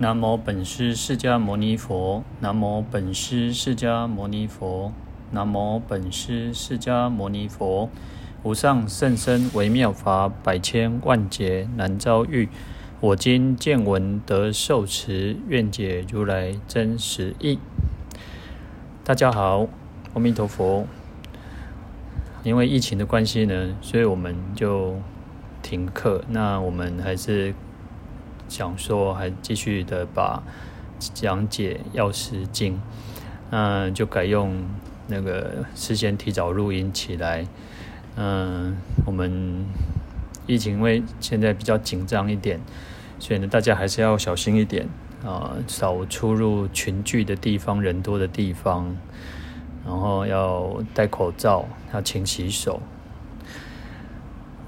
南无本师释迦牟尼佛，南无本师释迦牟尼佛，南无本师释迦牟尼佛。无上甚深微妙法，百千万劫难遭遇。我今见闻得受持，愿解如来真实义。大家好，阿弥陀佛。因为疫情的关系呢，所以我们就停课。那我们还是。想说还继续的把讲解药师经，嗯，就改用那个事先提早录音起来，嗯，我们疫情因为现在比较紧张一点，所以呢，大家还是要小心一点啊，少出入群聚的地方、人多的地方，然后要戴口罩，要勤洗手。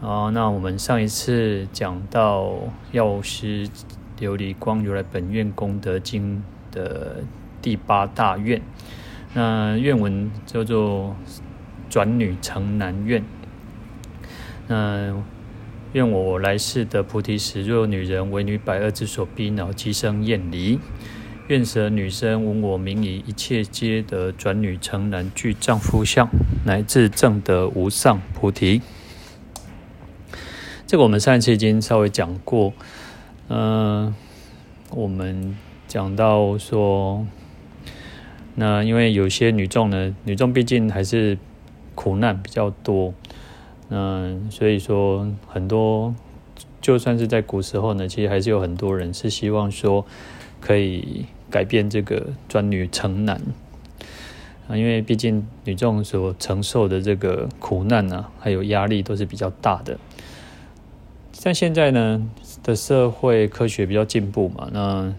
好，那我们上一次讲到药师琉璃光如来本愿功德经的第八大愿，那愿文叫做转女成男愿。那愿我来世得菩提时，若有女人为女百恶之所逼恼，即生厌离。愿舍女身闻我名已，一切皆得转女成男，具丈夫相，乃至证得无上菩提。这个我们上一次已经稍微讲过，嗯、我们讲到说，那因为有些女众呢，女众毕竟还是苦难比较多，嗯、所以说很多，就算是在古时候呢，其实还是有很多人是希望说可以改变这个专女成男，啊，因为毕竟女众所承受的这个苦难、啊，还有压力都是比较大的。像现在呢的社会科学比较进步嘛，那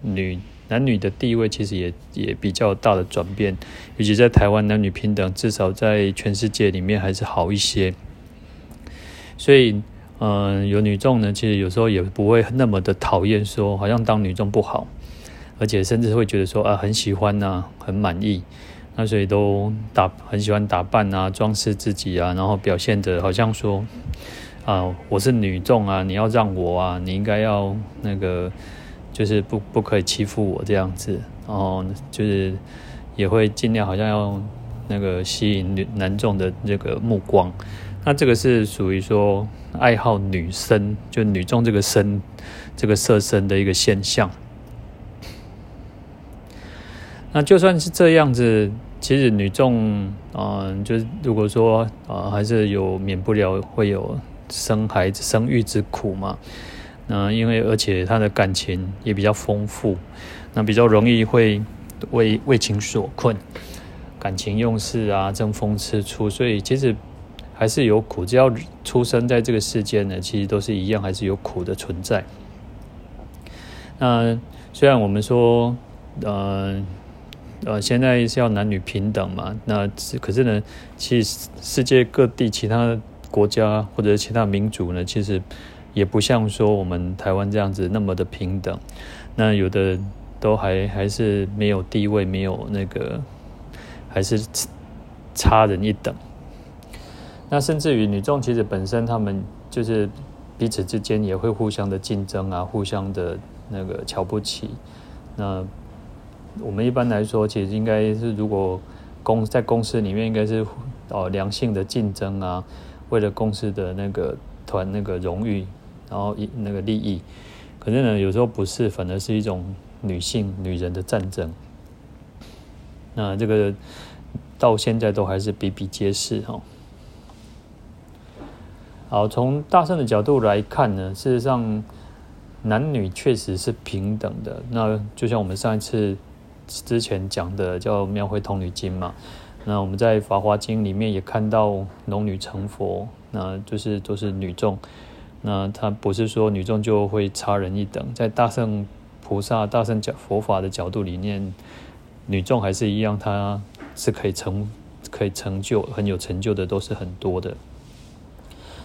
女男女的地位其实也也比较大的转变，尤其在台湾男女平等，至少在全世界里面还是好一些。所以，嗯、有女众呢，其实有时候也不会那么的讨厌，说好像当女众不好，而且甚至会觉得说啊很喜欢呐、啊，很满意，那所以都打很喜欢打扮啊，装饰自己啊，然后表现得好像说。啊，我是女众啊，你要让我啊，你应该要那个，就是不不可以欺负我这样子，然后就是也会尽量好像要那个吸引女男众的这个目光。那这个是属于说爱好女身，就女众这个身这个色身的一个现象。那就算是这样子，其实女众啊、呃，就是如果说啊、呃，还是有免不了会有。生孩子、生育之苦嘛，那因为而且他的感情也比较丰富，那比较容易会为为情所困，感情用事啊，争风吃醋，所以其实还是有苦。只要出生在这个世间呢，其实都是一样，还是有苦的存在。那虽然我们说，呃呃，现在是要男女平等嘛，那可是呢，其实世界各地其他。国家或者其他民族呢，其实也不像说我们台湾这样子那么的平等。那有的都还还是没有地位，没有那个，还是差人一等。那甚至于女众其实本身他们就是彼此之间也会互相的竞争啊，互相的那个瞧不起。那我们一般来说，其实应该是如果公在公司里面应该是哦良性的竞争啊。为了公司的那个团那个荣誉，然后一那个利益，可是呢，有时候不是，反而是一种女性女人的战争。那这个到现在都还是比比皆是哈。好，从大圣的角度来看呢，事实上男女确实是平等的。那就像我们上一次之前讲的叫《妙慧童女经》嘛。那我们在《法华经》里面也看到龙女成佛，那就是都是女众。那他不是说女众就会差人一等，在大圣菩萨、大圣讲佛法的角度里面，女众还是一样，她是可以成、可以成就、很有成就的，都是很多的。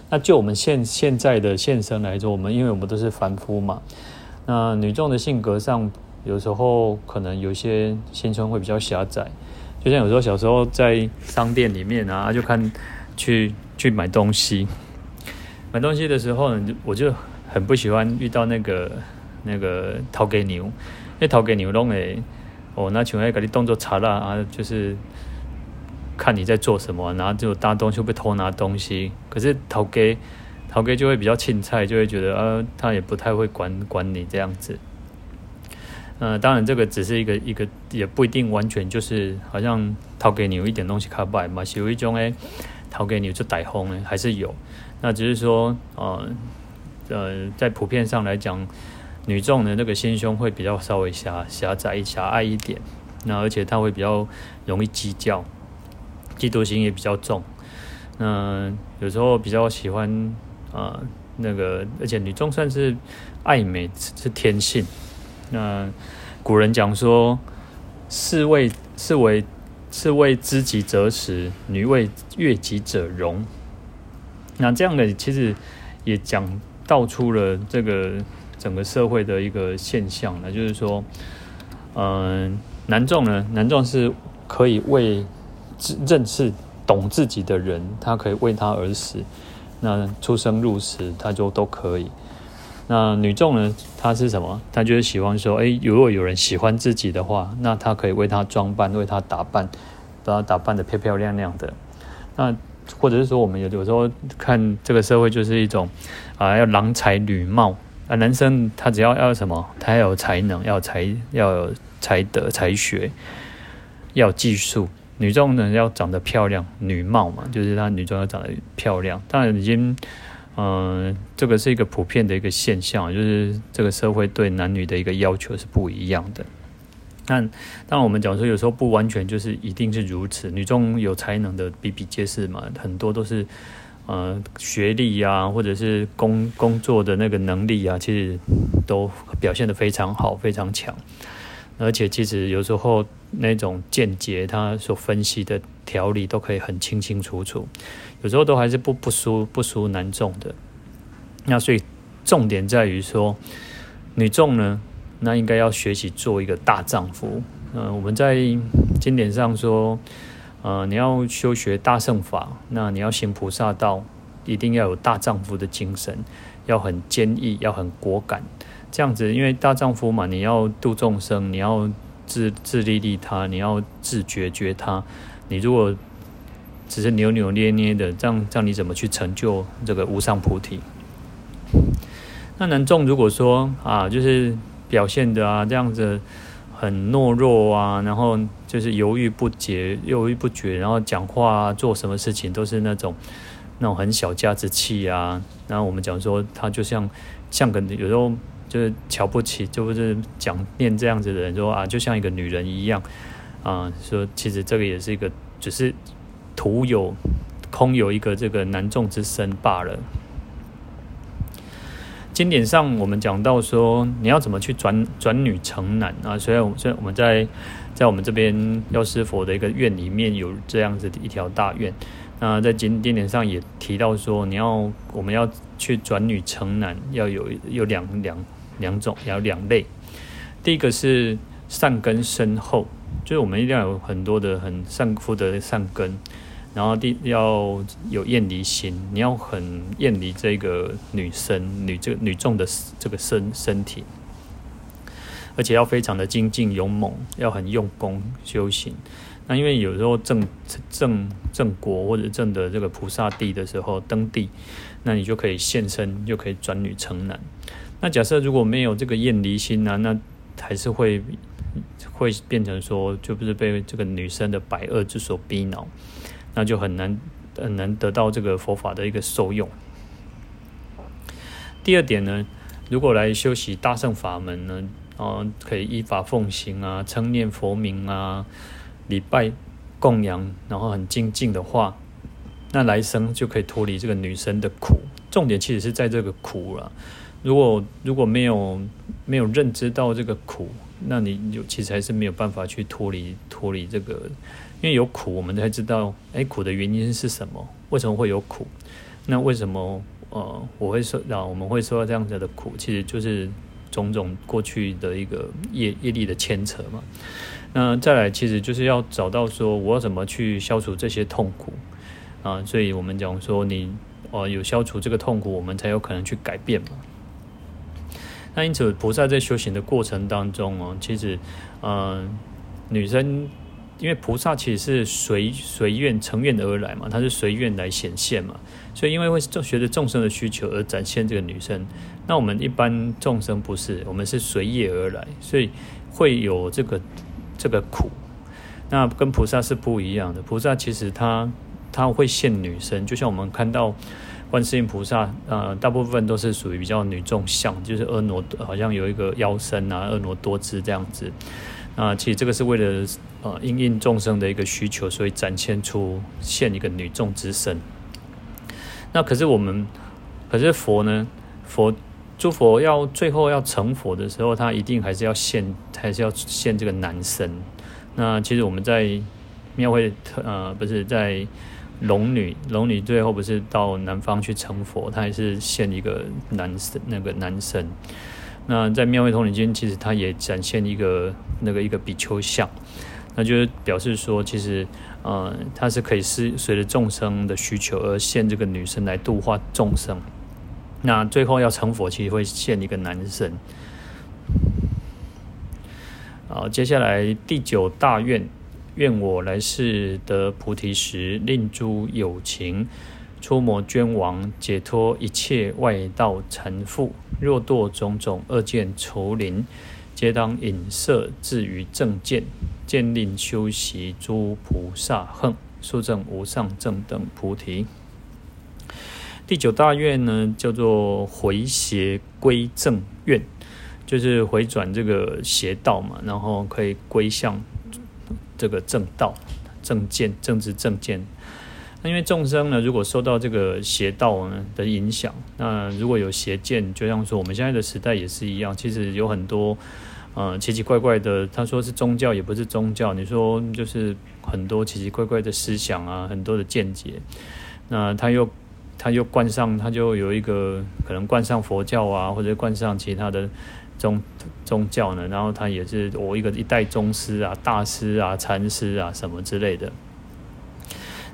那就我们现现在的现生来说，我们因为我们都是凡夫嘛，那女众的性格上，有时候可能有些心胸会比较狭窄。就像有时候小时候在商店里面啊，就看去去买东西，买东西的时候呢，我就很不喜欢遇到那个那个头家娘，那头家娘拢会哦，那像爱给你动作差啦啊，就是看你在做什么，然后就大东西会不会偷拿东西，可是头给头家就会比较凊彩，就会觉得啊，他也不太会管管你这样子。呃，当然这个只是一个一个，也不一定完全就是好像掏给你有一点东西卡摆嘛，是有一种诶，头家娘就带风诶，还是有。那只是说，呃呃，在普遍上来讲，女众的那个心胸会比较稍微狭狭窄、狭隘一点。那而且她会比较容易计较，嫉妒心也比较重。那有时候比较喜欢啊、呃，那个而且女众算是爱美是天性。那古人讲说，士为士为士为知己者死，女为悦己者容。那这样的其实也讲道出了这个整个社会的一个现象，那就是说，嗯，男众呢，男众是可以为认识懂自己的人，他可以为他而死，那出生入死他就都可以。那女众呢？她是什么？她就是喜欢说，诶，如果有人喜欢自己的话，那她可以为他装扮，为他打扮，把他打扮得漂漂亮亮的。那或者是说，我们有有时候看这个社会，就是一种啊，要郎才女貌啊。男生他只要要什么？他要有才能，要才，要有才德、才学，要技术。女众呢，要长得漂亮，女貌嘛，就是她女装要长得漂亮。当然已经。嗯，这个是一个普遍的一个现象，就是这个社会对男女的一个要求是不一样的。但当，我们讲说有时候不完全就是一定是如此，女中有才能的比比皆是嘛，很多都是呃学历呀、啊，或者是工工作的那个能力啊，其实都表现得非常好，非常强。而且其实有时候那种见解，他所分析的条理都可以很清清楚楚，有时候都还是不不输不输男众的。那所以重点在于说，女众呢，那应该要学习做一个大丈夫。嗯、呃，我们在经典上说，呃，你要修学大圣法，那你要行菩萨道，一定要有大丈夫的精神，要很坚毅，要很果敢。这样子，因为大丈夫嘛，你要度众生，你要自自利利他，你要自觉觉他。你如果只是扭扭捏捏的，这样这样你怎么去成就这个无上菩提？那男众如果说啊，就是表现的啊这样子很懦弱啊，然后就是犹豫不决，犹豫不决，然后讲话，做什么事情都是那种那种很小家子气啊。然后我们讲说他就像像个有时候。就是瞧不起，就是讲念这样子的人说啊，就像一个女人一样啊，说其实这个也是一个，只是徒有空有一个这个男众之身罢了。经典上我们讲到说，你要怎么去转转女成男啊？所以，所以我们在在我们这边药师佛的一个院里面有这样子的一条大院。那在经经典上也提到说，你要我们要去转女成男，要有有两两。两种，要两类。第一个是善根深厚，就是我们一定要有很多的很善福的善根。然后第要有厌离心，你要很厌离这个女生、女这个女众的这个身身体，而且要非常的精进勇猛，要很用功修行。那因为有时候正正正果或者正的这个菩萨地的时候登地，那你就可以现身，就可以转女成男。那假设如果没有这个厌离心呢、那还是会会变成说，就不是被这个女生的百恶之所逼恼，那就很难很难得到这个佛法的一个受用。第二点呢，如果来修习大乘法门呢，啊，可以依法奉行啊，称念佛名啊，礼拜供养，然后很精进的话，那来生就可以脱离这个女生的苦。重点其实是在这个苦了。如果如果没有没有认知到这个苦，那你就其实还是没有办法去脱离脱离这个，因为有苦，我们才知道，哎，苦的原因是什么？为什么会有苦？那为什么呃，我会受，让我们会受到这样子的苦，其实就是种种过去的一个业业力的牵扯嘛。那再来，其实就是要找到说，我要怎么去消除这些痛苦啊？所以我们讲说，你哦、呃、有消除这个痛苦，我们才有可能去改变嘛。那因此，菩萨在修行的过程当中哦，其实，嗯、女生因为菩萨其实是随随愿成愿而来嘛，她是随愿来显现嘛，所以因为会随着众生的需求而展现这个女生。那我们一般众生不是，我们是随业而来，所以会有这个这个苦。那跟菩萨是不一样的，菩萨其实他他会现女生，就像我们看到。观世音菩萨，呃，大部分都是属于比较女众相，就是婀娜，好像有一个腰身啊，婀娜多姿这样子。那其实这个是为了呃应应众生的一个需求，所以展现出现一个女众之身。那可是我们，可是佛呢？佛诸佛要最后要成佛的时候，他一定还是要现，还是要现这个男身。那其实我们在庙会，呃，不是在。龙女，龙女最后不是到南方去成佛，她也是现一个男生，那个男生。那在《妙慧通轮经》，其实他也展现一个那个一个比丘像，那就是表示说，其实，呃，他是可以是随着众生的需求而现这个女生来度化众生。那最后要成佛，其实会现一个男神。好，接下来第九大愿。愿我来世得菩提时，令诸有情出魔眷亡，解脱一切外道缠缚。若堕种种恶见愁林，皆当引摄至于正见，见令修习诸菩萨行，速证无上正等菩提。第九大愿呢，叫做回邪归正愿，就是回转这个邪道嘛，然后可以归向。这个正道、正见、正知正见，那因为众生呢，如果受到这个邪道的影响，那如果有邪见，就像说我们现在的时代也是一样，其实有很多呃奇奇怪怪的，他说是宗教也不是宗教，你说就是很多奇奇怪怪的思想啊，很多的见解，那他又他又冠上，他就有一个可能冠上佛教啊，或者冠上其他的。宗宗教呢，然后他也是我一个一代宗师啊、大师啊、禅师啊什么之类的。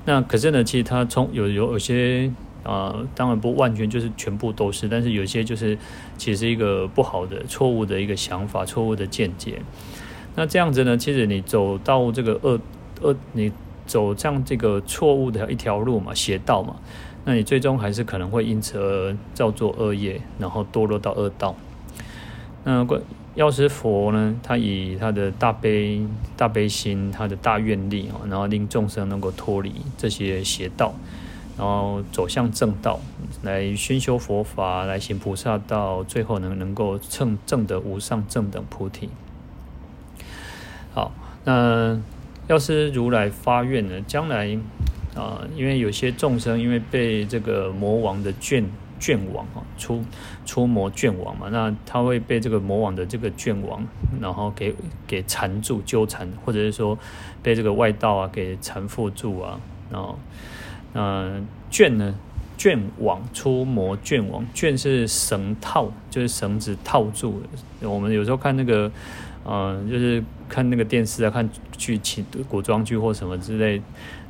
那可是呢，其实他从有有有些啊、当然不完全就是全部都是，但是有些就是其实一个不好的、错误的一个想法、错误的见解。那这样子呢，其实你走到这个恶恶，你走上这个错误的一条路嘛，邪道嘛，那你最终还是可能会因此而造作恶业，然后堕落到恶道。那药师佛呢？他以他的大悲大悲心，他的大愿力啊，然后令众生能够脱离这些邪道，然后走向正道，来熏修佛法，来行菩萨道，最后能能够证证得无上正等菩提。好，那药师如来发愿呢，将来啊，因为有些众生因为被这个魔王的眷。卷网啊，出出魔卷网嘛，那他会被这个魔网的这个卷网，然后给给缠住、纠缠，或者是说被这个外道啊给缠缚住啊，然后呃卷呢，卷网出魔卷网，卷是绳套，就是绳子套住的。我们有时候看那个，呃，就是看那个电视啊，看剧情、古装剧或什么之类，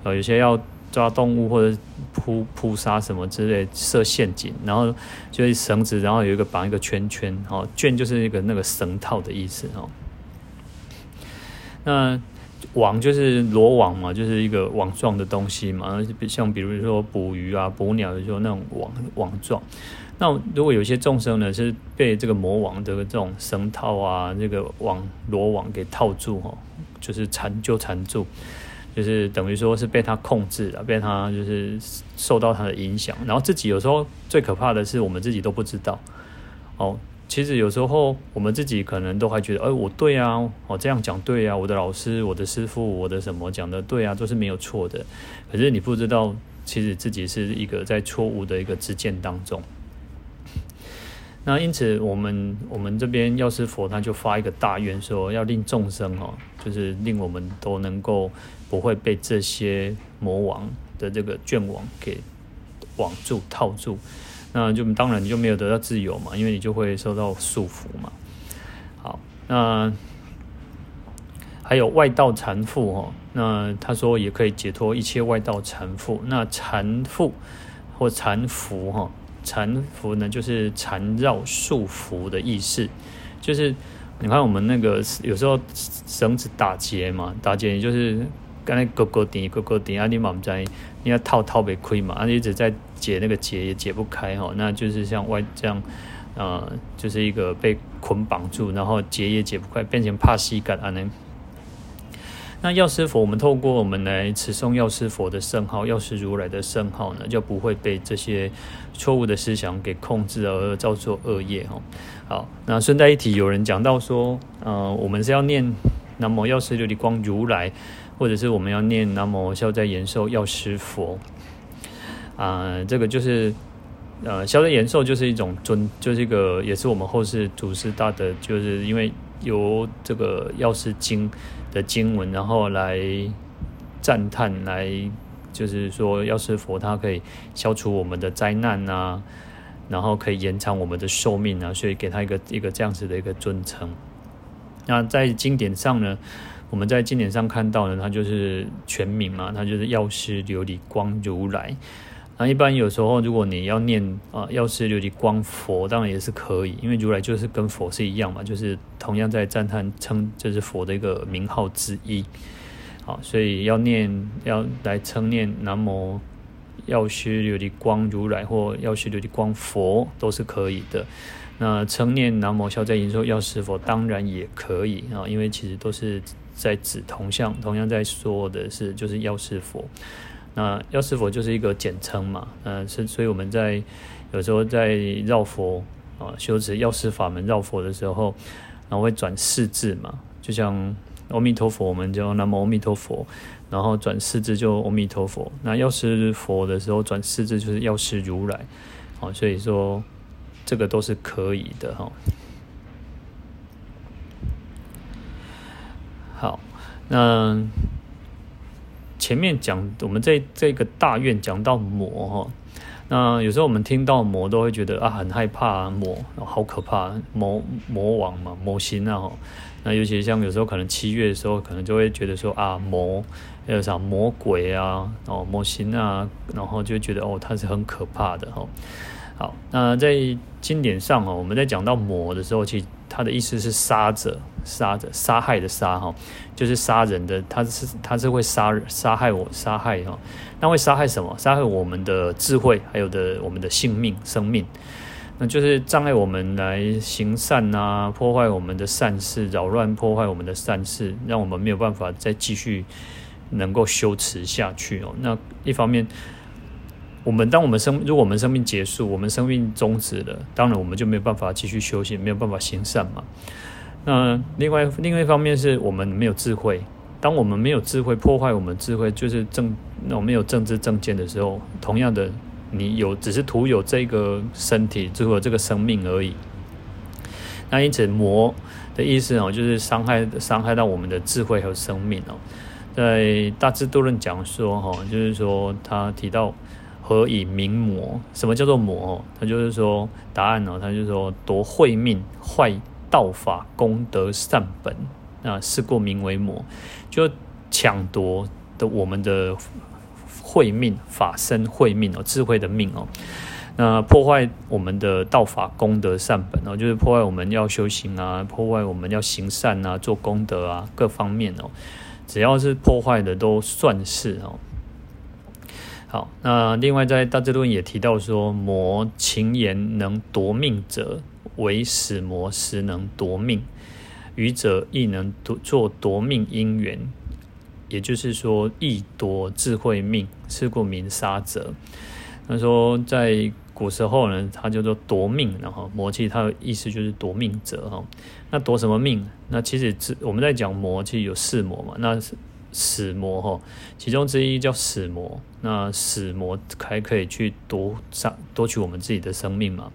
呃，有些要。抓动物或者扑扑杀什么之类，设陷阱，然后就是绳子，然后有一个绑一个圈圈，哦，圈就是一个那个绳套的意思哦。那网就是罗网嘛，就是一个网状的东西嘛，像比如说捕鱼啊、捕鸟的时候那种网网状。那如果有些众生呢是被这个魔网的这种绳套啊，这个网罗网给套住哦，就是缠就缠住。就是等于说是被他控制了，被他就是受到他的影响，然后自己有时候最可怕的是我们自己都不知道。哦，其实有时候我们自己可能都还觉得，哎，我对啊，哦这样讲对啊，我的老师、我的师傅、我的什么讲的对啊，都是没有错的。可是你不知道，其实自己是一个在错误的一个执见当中。那因此，我们我们这边药师佛他就发一个大愿，说要令众生哦，就是令我们都能够不会被这些魔王的这个卷网给网住套住，那就当然你就没有得到自由嘛，因为你就会受到束缚嘛。好，那还有外道缠缚哦，那他说也可以解脱一切外道缠缚，那缠缚或缠缚哈。缠缚呢，就是缠绕束缚的意思。就是你看我们那个有时候绳子打结嘛，打结也就是刚才勾勾顶勾勾点啊，你嘛不在，你要套套被亏嘛，啊，你一直在解那个结也解不开哈，那就是像外这样，呃，就是一个被捆绑住，然后结也解不开，变成怕西感啊呢。那药师佛，我们透过我们来持诵药师佛的圣号，药师如来的圣号呢，就不会被这些错误的思想给控制而造作恶业哈。好，那顺带一提，有人讲到说，呃，我们是要念南无药师琉璃光如来，或者是我们要念南无消灾延寿药师佛啊、呃，这个就是呃消灾延寿就是一种尊，就是一个也是我们后世祖师大德，就是因为由这个药师经。的经文，然后来赞叹，来就是说，药师佛他可以消除我们的灾难啊，然后可以延长我们的寿命啊，所以给他一个一个这样子的一个尊称。那在经典上呢，我们在经典上看到呢，他就是全名嘛，他就是药师琉璃光如来。那一般有时候，如果你要念啊，药师琉璃光佛，当然也是可以，因为如来就是跟佛是一样嘛，就是同样在赞叹称，这是佛的一个名号之一。好，所以要念要来称念南无药师琉璃光如来或药师琉璃光佛都是可以的。那称念南无消灾延寿药师佛当然也可以啊，因为其实都是在指同向，同样在说的是就是药师佛。那药师佛就是一个简称嘛，嗯，是，所以我们在有时候在绕佛啊，修持药师法门绕佛的时候，然后会转四字嘛，就像阿弥陀佛，我们就南无阿弥陀佛，然后转四字就阿弥陀佛。那药师佛的时候转四字就是药师如来，啊，所以说这个都是可以的哈。好，那。前面讲我们这这个大愿讲到魔哈，那有时候我们听到魔都会觉得啊很害怕啊魔，好可怕魔魔王嘛魔星啊哈，那尤其像有时候可能七月的时候，可能就会觉得说啊魔有啥魔鬼啊哦魔星啊，然后就觉得哦它是很可怕的哈。好，那在经典上哦，我们在讲到魔的时候，其实他的意思是杀者。杀者，杀害的杀哈，就是杀人的，他是他是会杀杀害我，杀害哈，那会杀害什么？杀害我们的智慧，还有的我们的性命、生命，那就是障碍我们来行善啊，破坏我们的善事，扰乱破坏我们的善事，让我们没有办法再继续能够修持下去哦。那一方面，我们当我们生，如果我们生命结束，我们生命终止了，当然我们就没有办法继续修行，没有办法行善嘛。那另外另外一方面是我们没有智慧，当我们没有智慧，破坏我们智慧，就是政那我们有政治正见的时候，同样的，你有只是徒有这个身体，只有这个生命而已。那因此魔的意思哦，就是伤害伤害到我们的智慧和生命哦。在大智度论讲说哈，就是说他提到何以名魔？什么叫做魔？他就是说答案哦，他就是说夺慧命坏。道法功德善本啊，是故名为魔，就抢夺的我们的慧命、法身慧命哦，智慧的命哦，那破坏我们的道法功德善本哦，就是破坏我们要修行啊，破坏我们要行善啊，做功德啊，各方面哦，只要是破坏的都算是哦。好，那另外在大智论也提到说，魔情言能夺命者。为使魔实能夺命，愚者亦能夺做夺命因缘，也就是说，亦夺智慧命，是故名杀者。他说，在古时候呢，他叫做夺命，然后魔气，它的意思就是夺命者哈。那夺什么命？那其实我们在讲魔，气有四魔嘛。那是死魔哈，其中之一叫死魔。那死魔还可以去夺杀夺取我们自己的生命嘛。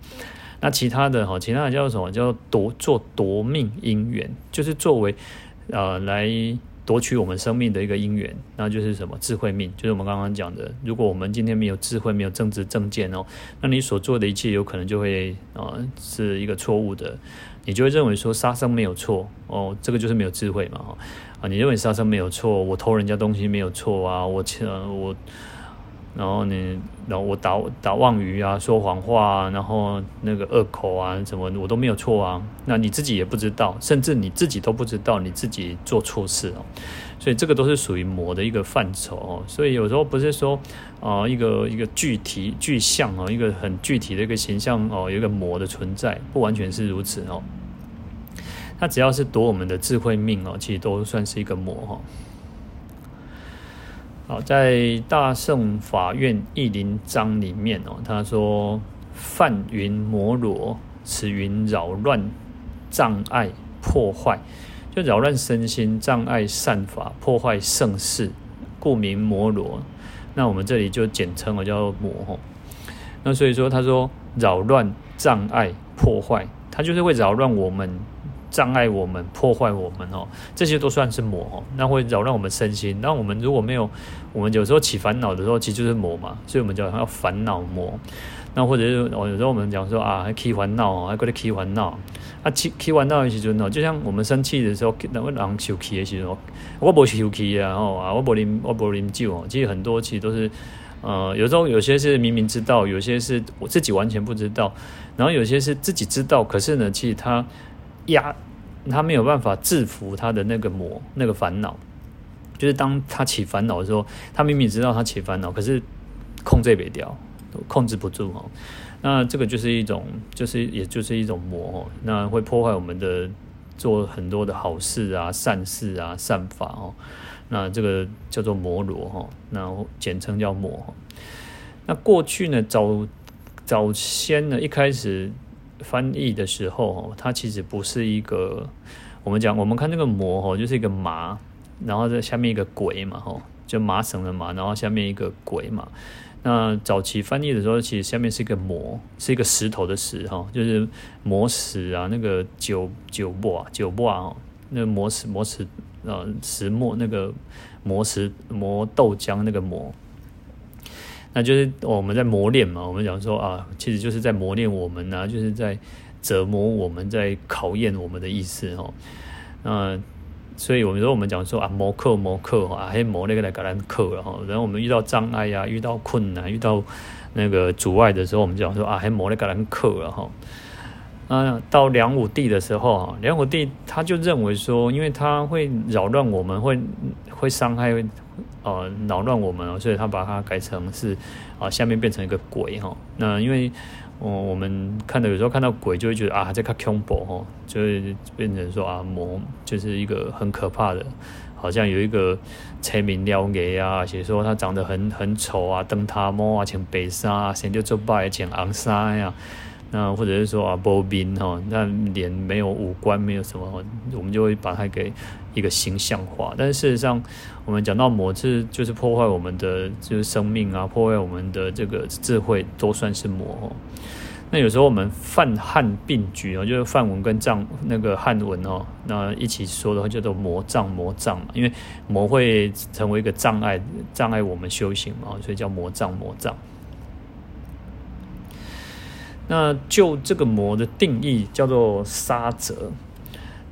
那其他的哈，其他的叫什么？叫夺做夺命因缘，就是作为呃来夺取我们生命的一个因缘。那就是什么？智慧命，就是我们刚刚讲的。如果我们今天没有智慧，没有正知正见哦，那你所做的一切有可能就会啊、呃、是一个错误的。你就会认为说杀生没有错哦，这个就是没有智慧嘛哈啊！你认为杀生没有错，我偷人家东西没有错啊，我呃我。然后呢，然后我打打妄语啊，说谎话啊，然后那个恶口啊，什么我都没有错啊。那你自己也不知道，甚至你自己都不知道你自己做错事哦。所以这个都是属于魔的一个范畴哦。所以有时候不是说啊、一个一个具体具象哦，一个很具体的一个形象哦，有一个魔的存在，不完全是如此哦。它只要是夺我们的智慧命哦，其实都算是一个魔哈。好，在大圣法院义林章里面哦，他说：“梵云摩罗，此云扰乱、障碍、破坏，就扰乱身心、障碍善法、破坏盛世，故名摩罗。那我们这里就简称了叫魔吼。那所以说，他说扰乱、障碍、破坏，它就是会扰乱我们。”障碍我们、破坏我们哦，这些都算是魔哦，那会扰乱我们身心。那我们如果没有，我们有时候起烦恼的时候，其实就是魔嘛，所以我们叫它烦恼魔。那或者是哦，有时候我们讲说啊，还起烦恼哦，还过来起烦恼。啊，起起烦恼的时候哦，就像我们生气的时候，那个人生气的时候，我不生气啊，哦啊，我不啉我不啉酒哦。其实很多其实都是，呃，有时候有些是明明知道，有些是我自己完全不知道，然后有些是自己知道，可是呢，其实他。压，他没有办法制服他的那个魔，那个烦恼，就是当他起烦恼的时候，他明明知道他起烦恼，可是控制不掉，控制不住哦。那这个就是一种，就是也就是一种魔哦，那会破坏我们的做很多的好事啊、善事啊、善法哦。那这个叫做魔罗哈，那简称叫魔。那过去呢，早早先呢，一开始。翻译的时候，它其实不是一个，我们讲，我们看那个魔，就是一个麻，然后在下面一个鬼嘛，吼，就麻绳的麻，然后下面一个鬼嘛。那早期翻译的时候，其实下面是一个磨，是一个石头的石，哈，就是磨石啊，那个酒酒磨啊，酒磨啊，那磨石磨石，呃，石磨那个磨石磨豆浆那个磨。那就是我们在磨练嘛，我们讲说啊，其实就是在磨练我们啊，就是在折磨我们，在考验我们的意思哦。那所以我们说我们讲说啊，磨课磨课啊，还磨那个来给咱课了哈。然后我们遇到障碍呀，遇到困难，遇到那个阻碍的时候，我们讲说啊，还磨那个给咱课了哈。啊，到梁武帝的时候啊，梁武帝他就认为说，因为他会扰乱我们，会会伤害。呃，扰乱我们，所以他把它改成是啊、呃，下面变成一个鬼哈。那因为，我、我们看到有时候看到鬼，就会觉得啊，这个恐怖哈，就会变成说啊，魔就是一个很可怕的，好像有一个催眠撩给啊，写说他长得很很丑啊，灯塔魔啊，穿白纱啊，身就做拜，穿红纱呀。那或者是说啊，波宾哈，那脸没有五官，没有什么，我们就会把它给一个形象化。但是事实上，我们讲到魔，是就是破坏我们的就是生命啊，破坏我们的这个智慧，都算是魔。那有时候我们泛汉并举哦，就是梵文跟藏那个汉文哦，那一起说的话叫做魔障魔障嘛，因为魔会成为一个障碍，障碍我们修行嘛，所以叫魔障魔障。那就这个魔的定义叫做杀者，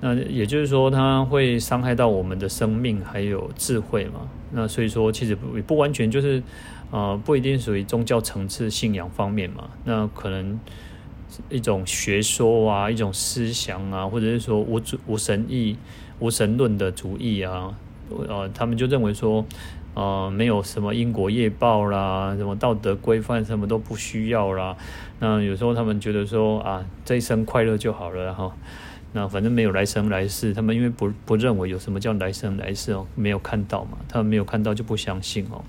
那也就是说，它会伤害到我们的生命还有智慧嘛。那所以说，其实不不完全就是，呃，不一定属于宗教层次信仰方面嘛。那可能一种学说啊，一种思想啊，或者是说无主无神意、无神论的主义啊，呃，他们就认为说。呃，没有什么因果业报啦，什么道德规范，什么都不需要啦。那有时候他们觉得说啊，这一生快乐就好了哈。那反正没有来生来世，他们因为不不认为有什么叫来生来世哦，没有看到嘛，他们没有看到就不相信哦，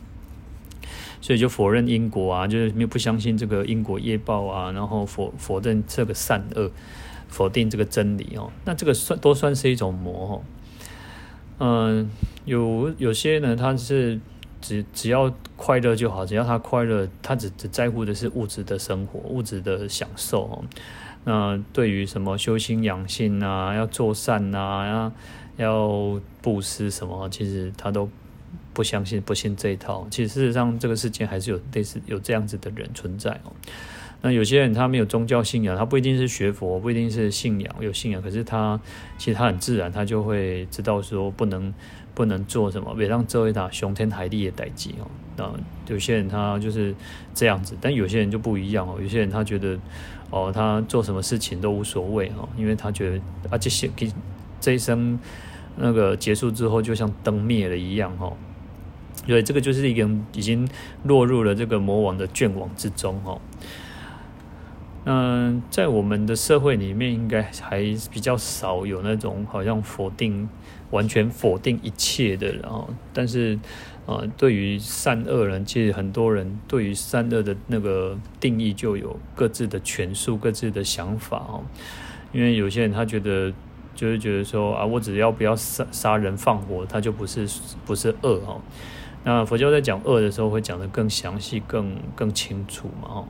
所以就否认因果啊，就是没有不相信这个因果业报啊，然后否否认这个善恶，否定这个真理哦。那这个算都算是一种魔哦。嗯，有有些呢，他是只只要快乐就好，只要他快乐，他只只在乎的是物质的生活、物质的享受哦。那对于什么修心养性啊，要做善啊，要要布施什么，其实他都不相信、不信这一套。其实事实上，这个世界还是有类似有这样子的人存在哦。那有些人他没有宗教信仰，他不一定是学佛，不一定是信仰有信仰，可是他其实他很自然，他就会知道说不能不能做什么，别让这位他雄天海地的代志哦。那有些人他就是这样子，但有些人就不一样哦。有些人他觉得哦，他做什么事情都无所谓哦，因为他觉得啊，这些给这一生那个结束之后，就像灯灭了一样哦。对，这个就是一个已经落入了这个魔王的眷网之中哦。嗯，在我们的社会里面，应该还比较少有那种好像否定、完全否定一切的，然后，但是，呃，对于善恶人，其实很多人对于善恶的那个定义就有各自的权术、各自的想法哦。因为有些人他觉得，就是觉得说啊，我只要不要杀杀人放火，他就不是不是恶哦。那佛教在讲恶的时候，会讲得更详细、更更清楚嘛哦。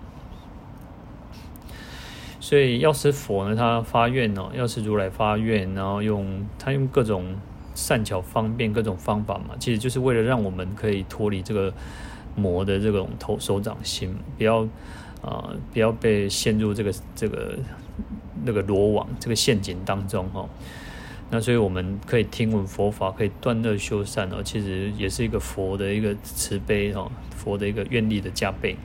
所以药师佛呢，他发愿哦，药师如来发愿，然后用他用各种善巧方便各种方法嘛，其实就是为了让我们可以脱离这个魔的这种头手掌心，不要啊、不要被陷入这个这个那个罗网这个陷阱当中哈。那所以我们可以听闻佛法，可以断恶修善哦，其实也是一个佛的一个慈悲哦，佛的一个愿力的加倍。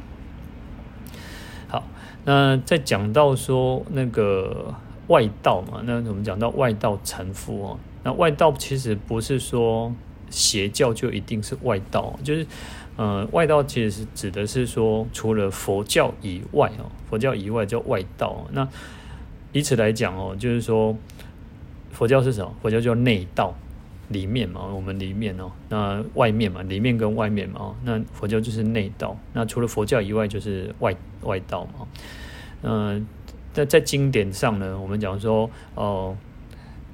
那在讲到说那个外道嘛，那我们讲到外道禅服哦，那外道其实不是说邪教就一定是外道，就是呃外道其实指的是说除了佛教以外哦，佛教以外叫外道。那以此来讲哦，就是说佛教是什么？佛教叫内道。里面嘛，我们里面哦，那外面嘛，里面跟外面嘛，那佛教就是内道。那除了佛教以外，就是外外道嘛。嗯，在在经典上呢，我们讲说哦，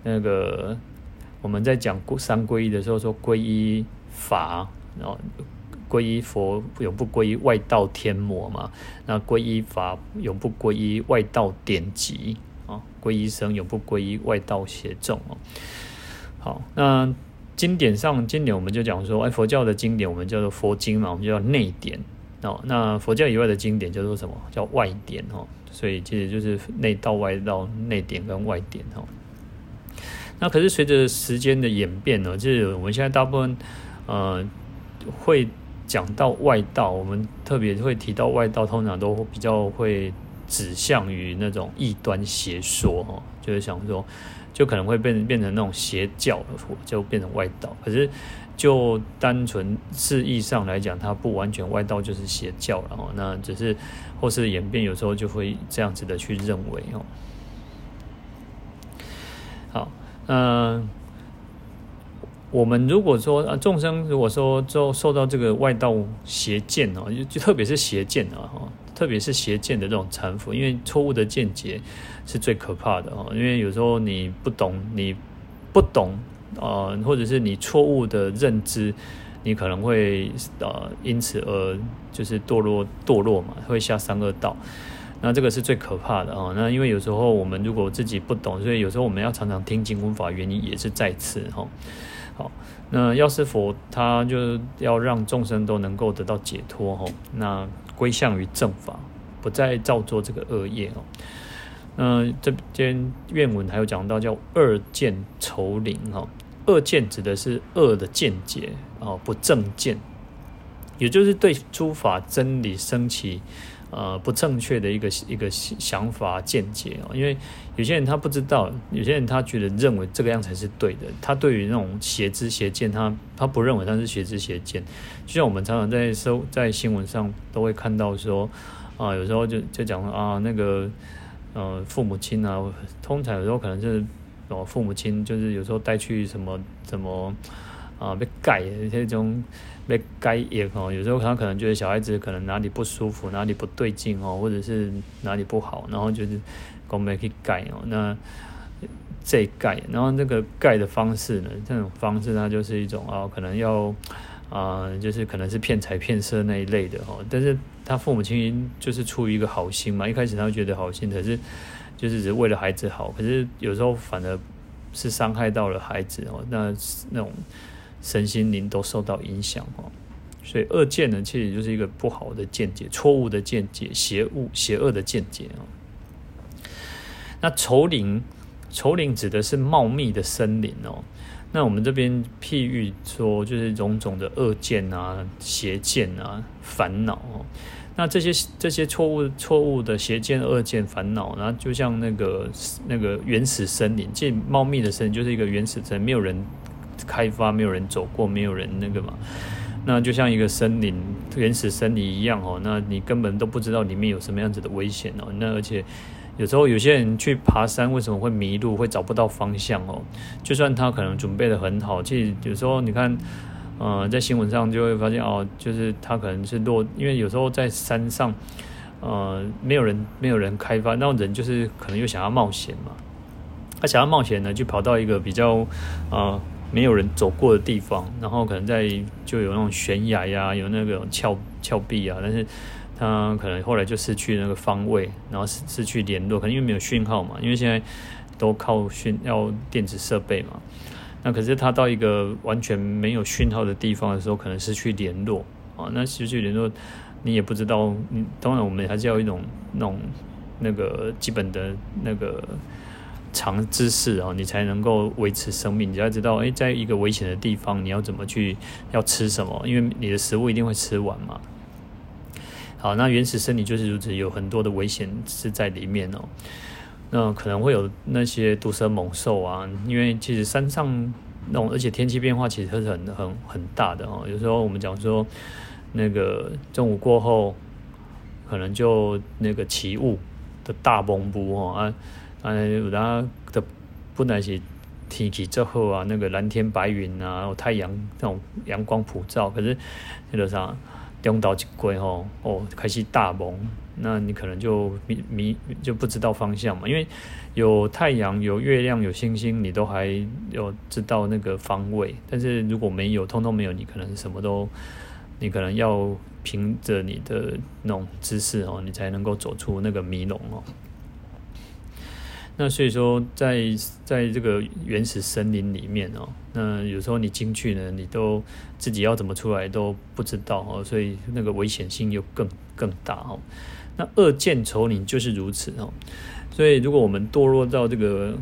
那个我们在讲三皈依的时候，说皈依法，然后皈依佛永不皈依外道天魔嘛。那皈依法永不皈依外道典籍啊，皈依僧永不皈依外道邪众哦。好，那经典上经典我们就讲说，哎，佛教的经典我们叫做佛经嘛，我们就叫内典哦。那佛教以外的经典叫做什么？叫外典哦。所以其实就是内道、外道、内典跟外典哦。那可是随着时间的演变呢，就是我们现在大部分呃会讲到外道，我们特别会提到外道，通常都比较会指向于那种异端邪说哦，就是想说。就可能会变变成那种邪教，就变成外道。可是就单纯字义上来讲，它不完全外道就是邪教了哦。那只是或是演变，有时候就会这样子的去认为哦。好，嗯，我们如果说啊，众生如果说就受到这个外道邪见哦，就就特别是邪见啊。特别是邪见的这种禅服，因为错误的见解是最可怕的哦。因为有时候你不懂，你不懂啊、或者是你错误的认知，你可能会呃因此而就是堕落堕落嘛，会下三恶道。那这个是最可怕的啊。那因为有时候我们如果自己不懂，所以有时候我们要常常听经闻法，原因也是在此哈。好，那药师佛他就要让众生都能够得到解脱哈。那归向于正法，不再造作这个恶业哦。嗯，这篇愿文还有讲到叫恶见愁领哈，恶见指的是恶的见解哦，不正见，也就是对诸法真理升起。呃，不正确的一个一个想法见解哦，因为有些人他不知道，有些人他觉得认为这个样才是对的，他对于那种邪知邪见，他他不认为他是邪知邪见。就像我们常常在收在新闻上都会看到说，啊，有时候就就讲啊，那个呃父母亲啊，通常有时候可能就是哦父母亲就是有时候带去什么什么啊被盖这种。被该也哦，有时候他可能觉得小孩子可能哪里不舒服，哪里不对劲哦，或者是哪里不好，然后就是我们去盖哦，那这盖，然后那个盖的方式呢，这种方式它就是一种啊、哦，可能要啊、就是可能是骗财骗色那一类的哦，但是他父母亲就是出于一个好心嘛，一开始他会觉得好心，可是就是只是为了孩子好，可是有时候反而是伤害到了孩子哦，那那种。身心灵都受到影响哦，所以恶见呢，其实就是一个不好的见解、错误的见解、邪物、邪恶的见解啊。那丛林，丛林指的是茂密的森林哦。那我们这边譬喻说，就是种种的恶见啊、邪见啊、烦恼哦。那这些这些错误错误的邪见、恶见、烦恼，然后就像那个那个原始森林，这茂密的森林就是一个原始森林，没有人开发，没有人走过，没有人那个嘛。那就像一个森林，原始森林一样哦。那你根本都不知道里面有什么样子的危险哦。那而且。有时候有些人去爬山，为什么会迷路，会找不到方向哦？就算他可能准备得很好，其实有时候你看，呃，在新闻上就会发现哦，就是他可能是落，因为有时候在山上，呃，没有人，没有人开发，那人就是可能又想要冒险嘛。他想要冒险呢，就跑到一个比较呃没有人走过的地方，然后可能在就有那种悬崖呀，有那个峭峭壁啊，但是。他可能后来就失去那个方位，然后失失去联络，可能因为没有讯号嘛，因为现在都靠讯要电子设备嘛。那可是他到一个完全没有讯号的地方的时候，可能失去联络啊。那失去联络，你也不知道。你当然我们还是要一种那种那个基本的那个常知识啊，你才能够维持生命。你要知道，哎，在一个危险的地方，你要怎么去要吃什么？因为你的食物一定会吃完嘛。好，那原始森林就是如此，有很多的危险是在里面哦。那可能会有那些毒蛇猛兽啊，因为其实山上那种，而且天气变化其实是很很很大的哦。有时候我们讲说，那个中午过后，可能就那个起雾的大崩布哦啊啊，有的的不能是天气之后啊，那个蓝天白云啊，太阳那种阳光普照，可是那个啥。中岛一过吼，哦，开始大蒙，那你可能就迷迷就不知道方向嘛，因为有太阳、有月亮、有星星，你都还有知道那个方位。但是如果没有，通通没有，你可能什么都，你可能要凭着你的那种知识哦，你才能够走出那个迷龙哦。那所以说在，在在这个原始森林里面哦，那有时候你进去呢，你都自己要怎么出来都不知道哦，所以那个危险性又更更大哦。那恶见丛林就是如此哦，所以如果我们堕落到这个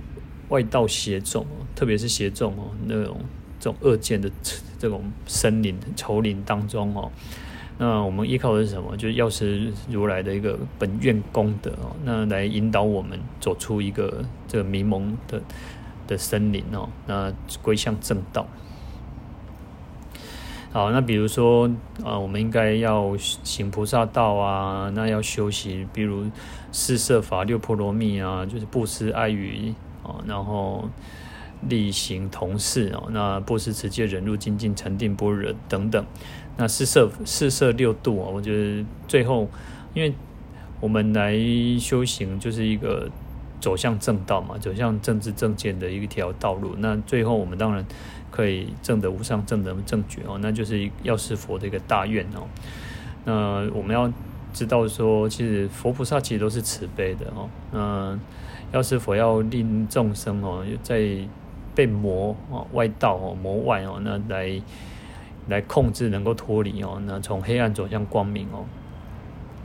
外道邪众，特别是邪众哦，那种这种恶见的这种森林丛林当中哦。那我们依靠的是什么？就是药师如来的一个本愿功德哦，那来引导我们走出一个这个迷蒙的的森林哦，那归向正道。好，那比如说啊，我们应该要行菩萨道啊，那要修习，比如四摄法、六波罗蜜啊，就是布施、爱语啊，然后力行同事哦，那布施、持戒、忍辱、精进、禅定、般若等等。那四摄四摄六度啊，我觉得最后，因为我们来修行就是一个走向正道嘛，走向正知正见的一条道路。那最后我们当然可以证得无上正等正觉哦，那就是药师佛的一个大愿哦。那我们要知道说，其实佛菩萨其实都是慈悲的哦。那，药师佛要令众生哦，在被魔哦外道哦魔外哦那来。来控制，能够脱离哦，那从黑暗走向光明哦。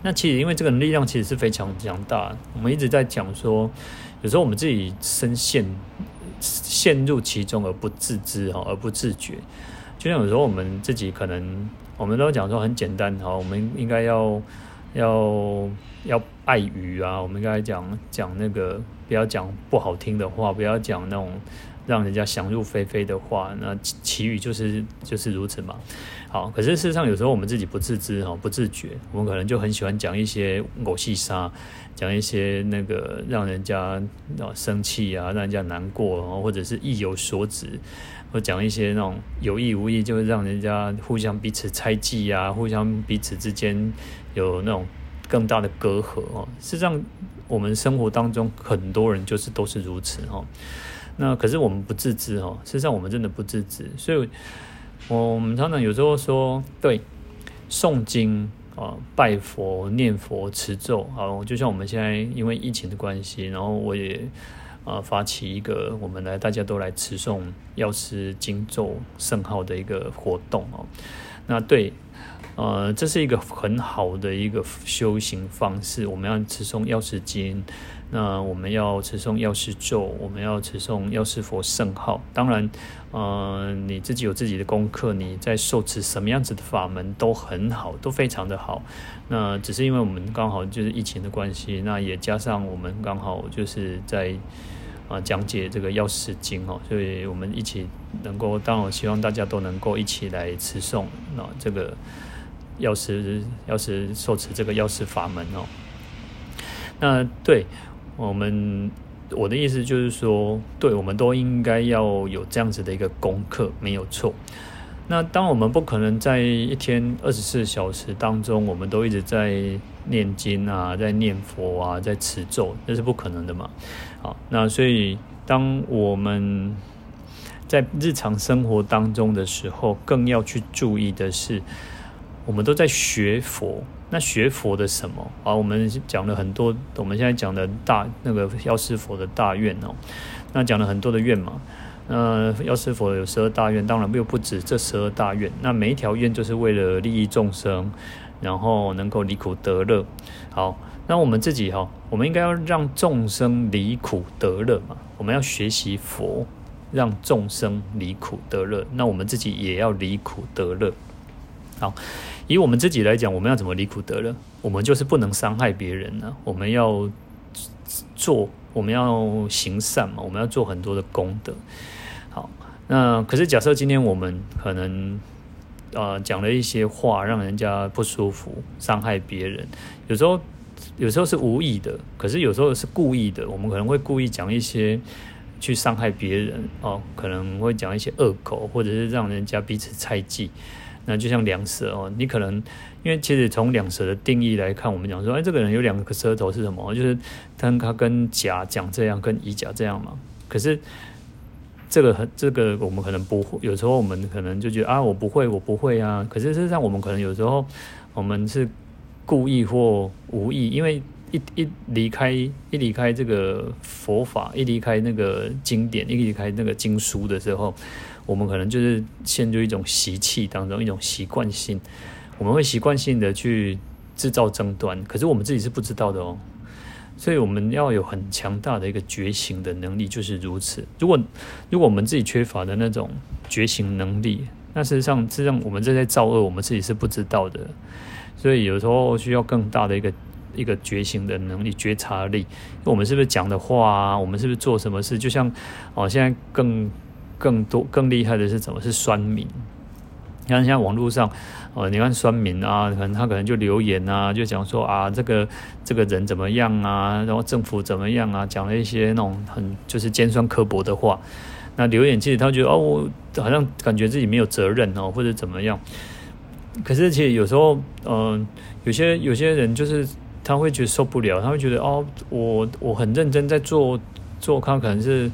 那其实因为这个力量其实是非常强大，我们一直在讲说，有时候我们自己深陷陷入其中而不自知哈，而不自觉。就像有时候我们自己可能，我们都讲说很简单哈，我们应该要要要爱语啊，我们应该讲讲那个不要讲不好听的话，不要讲那种。让人家想入非非的话，那其余就是就是如此嘛。好，可是事实上有时候我们自己不自知哈，不自觉，我们可能就很喜欢讲一些狗戏沙，讲一些那个让人家啊生气啊，让人家难过，或者是意有所指，或讲一些那种有意无意就会让人家互相彼此猜忌啊，互相彼此之间有那种更大的隔阂哦。事实上，我们生活当中很多人就是都是如此哈。那可是我们不自知哦，事实上我们真的不自知，所以我们常常有时候说，对，诵经啊、拜佛、念佛、持咒，好，就像我们现在因为疫情的关系，然后我也啊发起一个我们来大家都来持诵药师经咒圣号的一个活动哦。那对。呃，这是一个很好的一个修行方式。我们要持诵药师经，那我们要持诵药师咒，我们要持诵药师佛圣号。当然，呃，你自己有自己的功课，你在受持什么样子的法门都很好，都非常的好。那只是因为我们刚好就是疫情的关系，那也加上我们刚好就是在啊、讲解这个药师经哦，所以我们一起能够，当然我希望大家都能够一起来持诵那这个。药师，药师受持这个药师法门哦。那对我们，我的意思就是说，对我们都应该要有这样子的一个功课，没有错。那当我们不可能在一天二十四小时当中，我们都一直在念经啊，在念佛啊，在持咒，那是不可能的嘛。好，那所以当我们在日常生活当中的时候，更要去注意的是。我们都在学佛，那学佛的什么啊？我们讲了很多，我们现在讲的大那个药师佛的大愿哦，那讲了很多的愿嘛。那药师佛有十二大愿，当然又不止这十二大愿。那每一条愿就是为了利益众生，然后能够离苦得乐。好，那我们自己哈，我们应该要让众生离苦得乐嘛。我们要学习佛，让众生离苦得乐。那我们自己也要离苦得乐。好。以我们自己来讲，我们要怎么离苦得乐？我们就是不能伤害别人呢、我们要做，我们要行善嘛。我们要做很多的功德。好，那可是假设今天我们可能呃讲了一些话，让人家不舒服，伤害别人。有时候有时候是无意的，可是有时候是故意的。我们可能会故意讲一些去伤害别人哦，可能会讲一些恶口，或者是让人家彼此猜忌。那就像两舌哦，你可能因为其实从两舌的定义来看，我们讲说，哎，这个人有两个舌头是什么？就是当他跟甲讲这样，跟乙讲这样嘛。可是这个很这个我们可能不会，有时候我们可能就觉得啊，我不会，我不会啊。可是事实上，我们可能有时候我们是故意或无意，因为一一离开一离开这个佛法，一离开那个经典，一离开那个经书的时候。我们可能就是陷入一种习气当中，一种习惯性，我们会习惯性的去制造争端，可是我们自己是不知道的哦。所以我们要有很强大的一个觉醒的能力，就是如此。如果如果我们自己缺乏的那种觉醒能力，那事实上，实际上我们这些造恶，我们自己是不知道的。所以有时候需要更大的一个一个觉醒的能力、觉察力。我们是不是讲的话啊？我们是不是做什么事？就像哦，现在更。更多更厉害的是怎么是酸民？你看现在网络上，呃，你看酸民啊，可能他可能就留言啊，就讲说啊，这个这个人怎么样啊，然后政府怎么样啊，讲了一些那种很就是尖酸刻薄的话。那留言其实他觉得哦，我好像感觉自己没有责任哦，或者怎么样。可是其实有时候，嗯、有些有些人就是他会觉得受不了，他会觉得哦，我我很认真在做做，他可能是。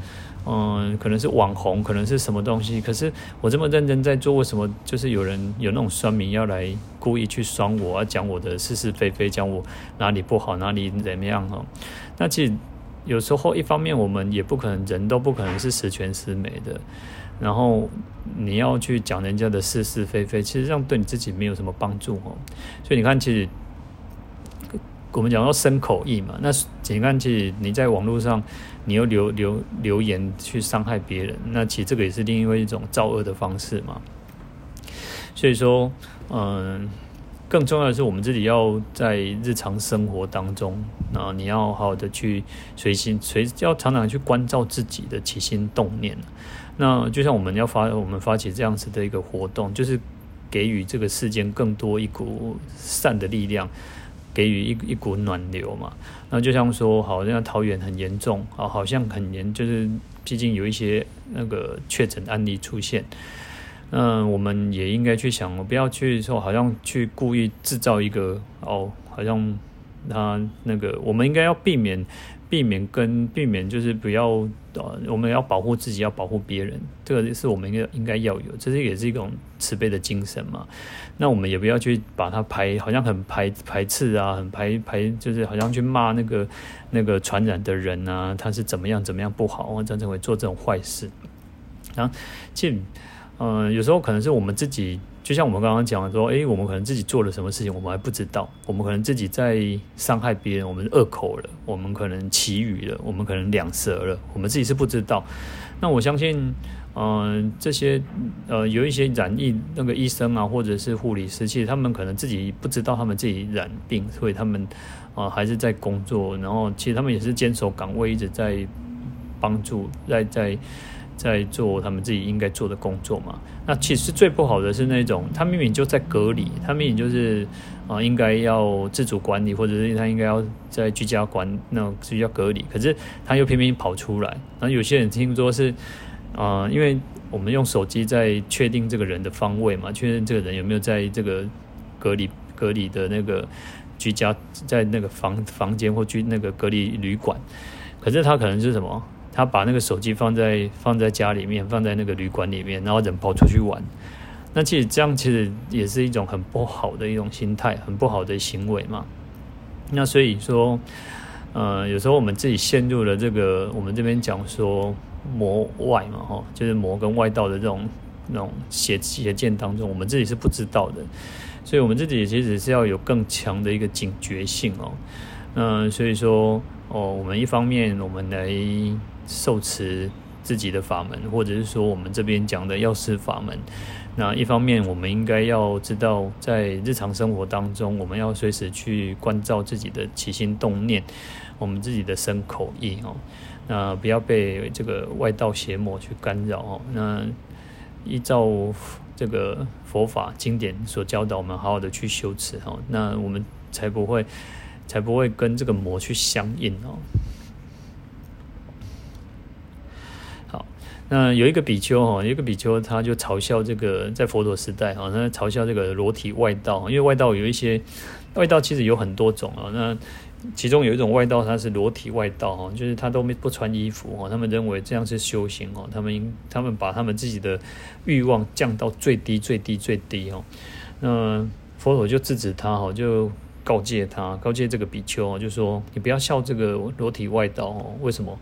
嗯，可能是网红，可能是什么东西。可是我这么认真在做，为什么就是有人有那种酸民要来故意去酸我，要讲我的是是非非，讲我哪里不好，哪里怎么样哈？那其实有时候一方面我们也不可能，人都不可能是十全十美的。然后你要去讲人家的是是非非，其实这样对你自己没有什么帮助哦。所以你看，其实。我们讲到深口意嘛，那你看，其实你在网络上，你又留留留言去伤害别人，那其实这个也是另外一种造恶的方式嘛。所以说，嗯，更重要的是我们自己要在日常生活当中，啊，你要好好的去随心随要常常去关照自己的起心动念。那就像我们要发我们发起这样子的一个活动，就是给予这个世间更多一股善的力量。给予一一股暖流嘛，那就像说，好像桃园很严重啊，好像很严，就是毕竟有一些那个确诊案例出现，嗯，我们也应该去想，不要去说，好像去故意制造一个哦，好像他那个，我们应该要避免。避免跟避免就是不要我们要保护自己，要保护别人，这个是我们应该应该要有，这是也是一种慈悲的精神嘛。那我们也不要去把它排，好像很排排斥啊，很排排，就是好像去骂那个那个传染的人啊，他是怎么样怎么样不好，或者会做这种坏事。然后，嗯，有时候可能是我们自己。就像我们刚刚讲的说，诶，我们可能自己做了什么事情，我们还不知道。我们可能自己在伤害别人，我们恶口了，我们可能綺语了，我们可能两舌了，我们自己是不知道。那我相信，嗯、这些呃有一些染疫那个医生啊，或者是护理师，其实他们可能自己不知道他们自己染病，所以他们啊、还是在工作，然后其实他们也是坚守岗位，一直在帮助，在在。在做他们自己应该做的工作嘛？那其实最不好的是那种，他明明就在隔离，他明明就是啊、应该要自主管理，或者是他应该要在居家管那居家隔离，可是他又偏偏跑出来。然后有些人听说是啊、因为我们用手机在确定这个人的方位嘛，确认这个人有没有在这个隔离隔离的那个居家，在那个房房间或居那个隔离旅馆，可是他可能是什么？他把那个手机放在放在家里面，放在那个旅馆里面，然后人跑出去玩。那其实这样其实也是一种很不好的一种心态，很不好的行为嘛。那所以说，呃，有时候我们自己陷入了这个，我们这边讲说魔外嘛，哈，就是魔跟外道的这种那种邪邪见当中，我们自己是不知道的。所以我们自己其实是要有更强的一个警觉性哦。嗯、所以说哦，我们一方面我们来。受持自己的法门，或者是说我们这边讲的药师法门。那一方面，我们应该要知道，在日常生活当中，我们要随时去关照自己的起心动念，我们自己的身口意哦。那不要被这个外道邪魔去干扰哦。那依照这个佛法经典所教导，我们好好的去修持哦。那我们才不会，才不会跟这个魔去相应哦。那有一个比丘哈，有一个比丘他就嘲笑这个在佛陀时代哈，他嘲笑这个裸体外道，因为外道有一些外道其实有很多种啊。那其中有一种外道，他是裸体外道哈，就是他都没不穿衣服哈，他们认为这样是修行哦，他们他们把他们自己的欲望降到最低最低最低哦。那佛陀就制止他哈，就告诫他，告诫这个比丘就说你不要笑这个裸体外道哦，为什么？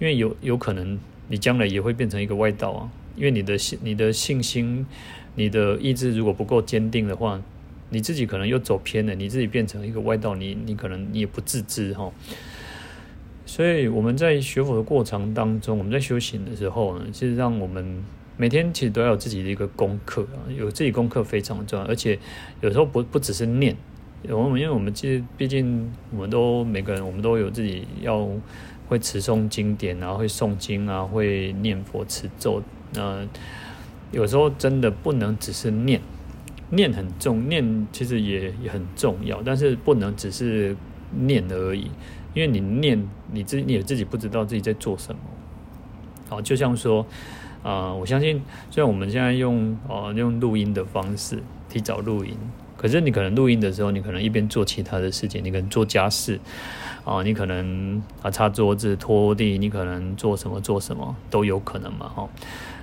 因为有有可能。你将来也会变成一个外道啊，因为你的信、你的信心、你的意志如果不够坚定的话，你自己可能又走偏了，你自己变成一个外道，你你可能你也不自知哈。所以我们在学佛的过程当中，我们在修行的时候呢，其实让我们每天其实都要有自己的一个功课啊，有自己功课非常重要，而且有时候不不只是念，我们因为我们其实毕竟我们都每个人我们都有自己要。会持诵经典啊，会诵经啊，会念佛持咒。呃，有时候真的不能只是念，念很重，念其实也也很重要，但是不能只是念而已，因为你念你自你也自己不知道自己在做什么。好，就像说，啊、呃，我相信，虽然我们现在用啊、呃、用录音的方式提早录音，可是你可能录音的时候，你可能一边做其他的事情，你可能做家事。啊，你可能啊擦桌子、拖地，你可能做什么做什么都有可能嘛，哈。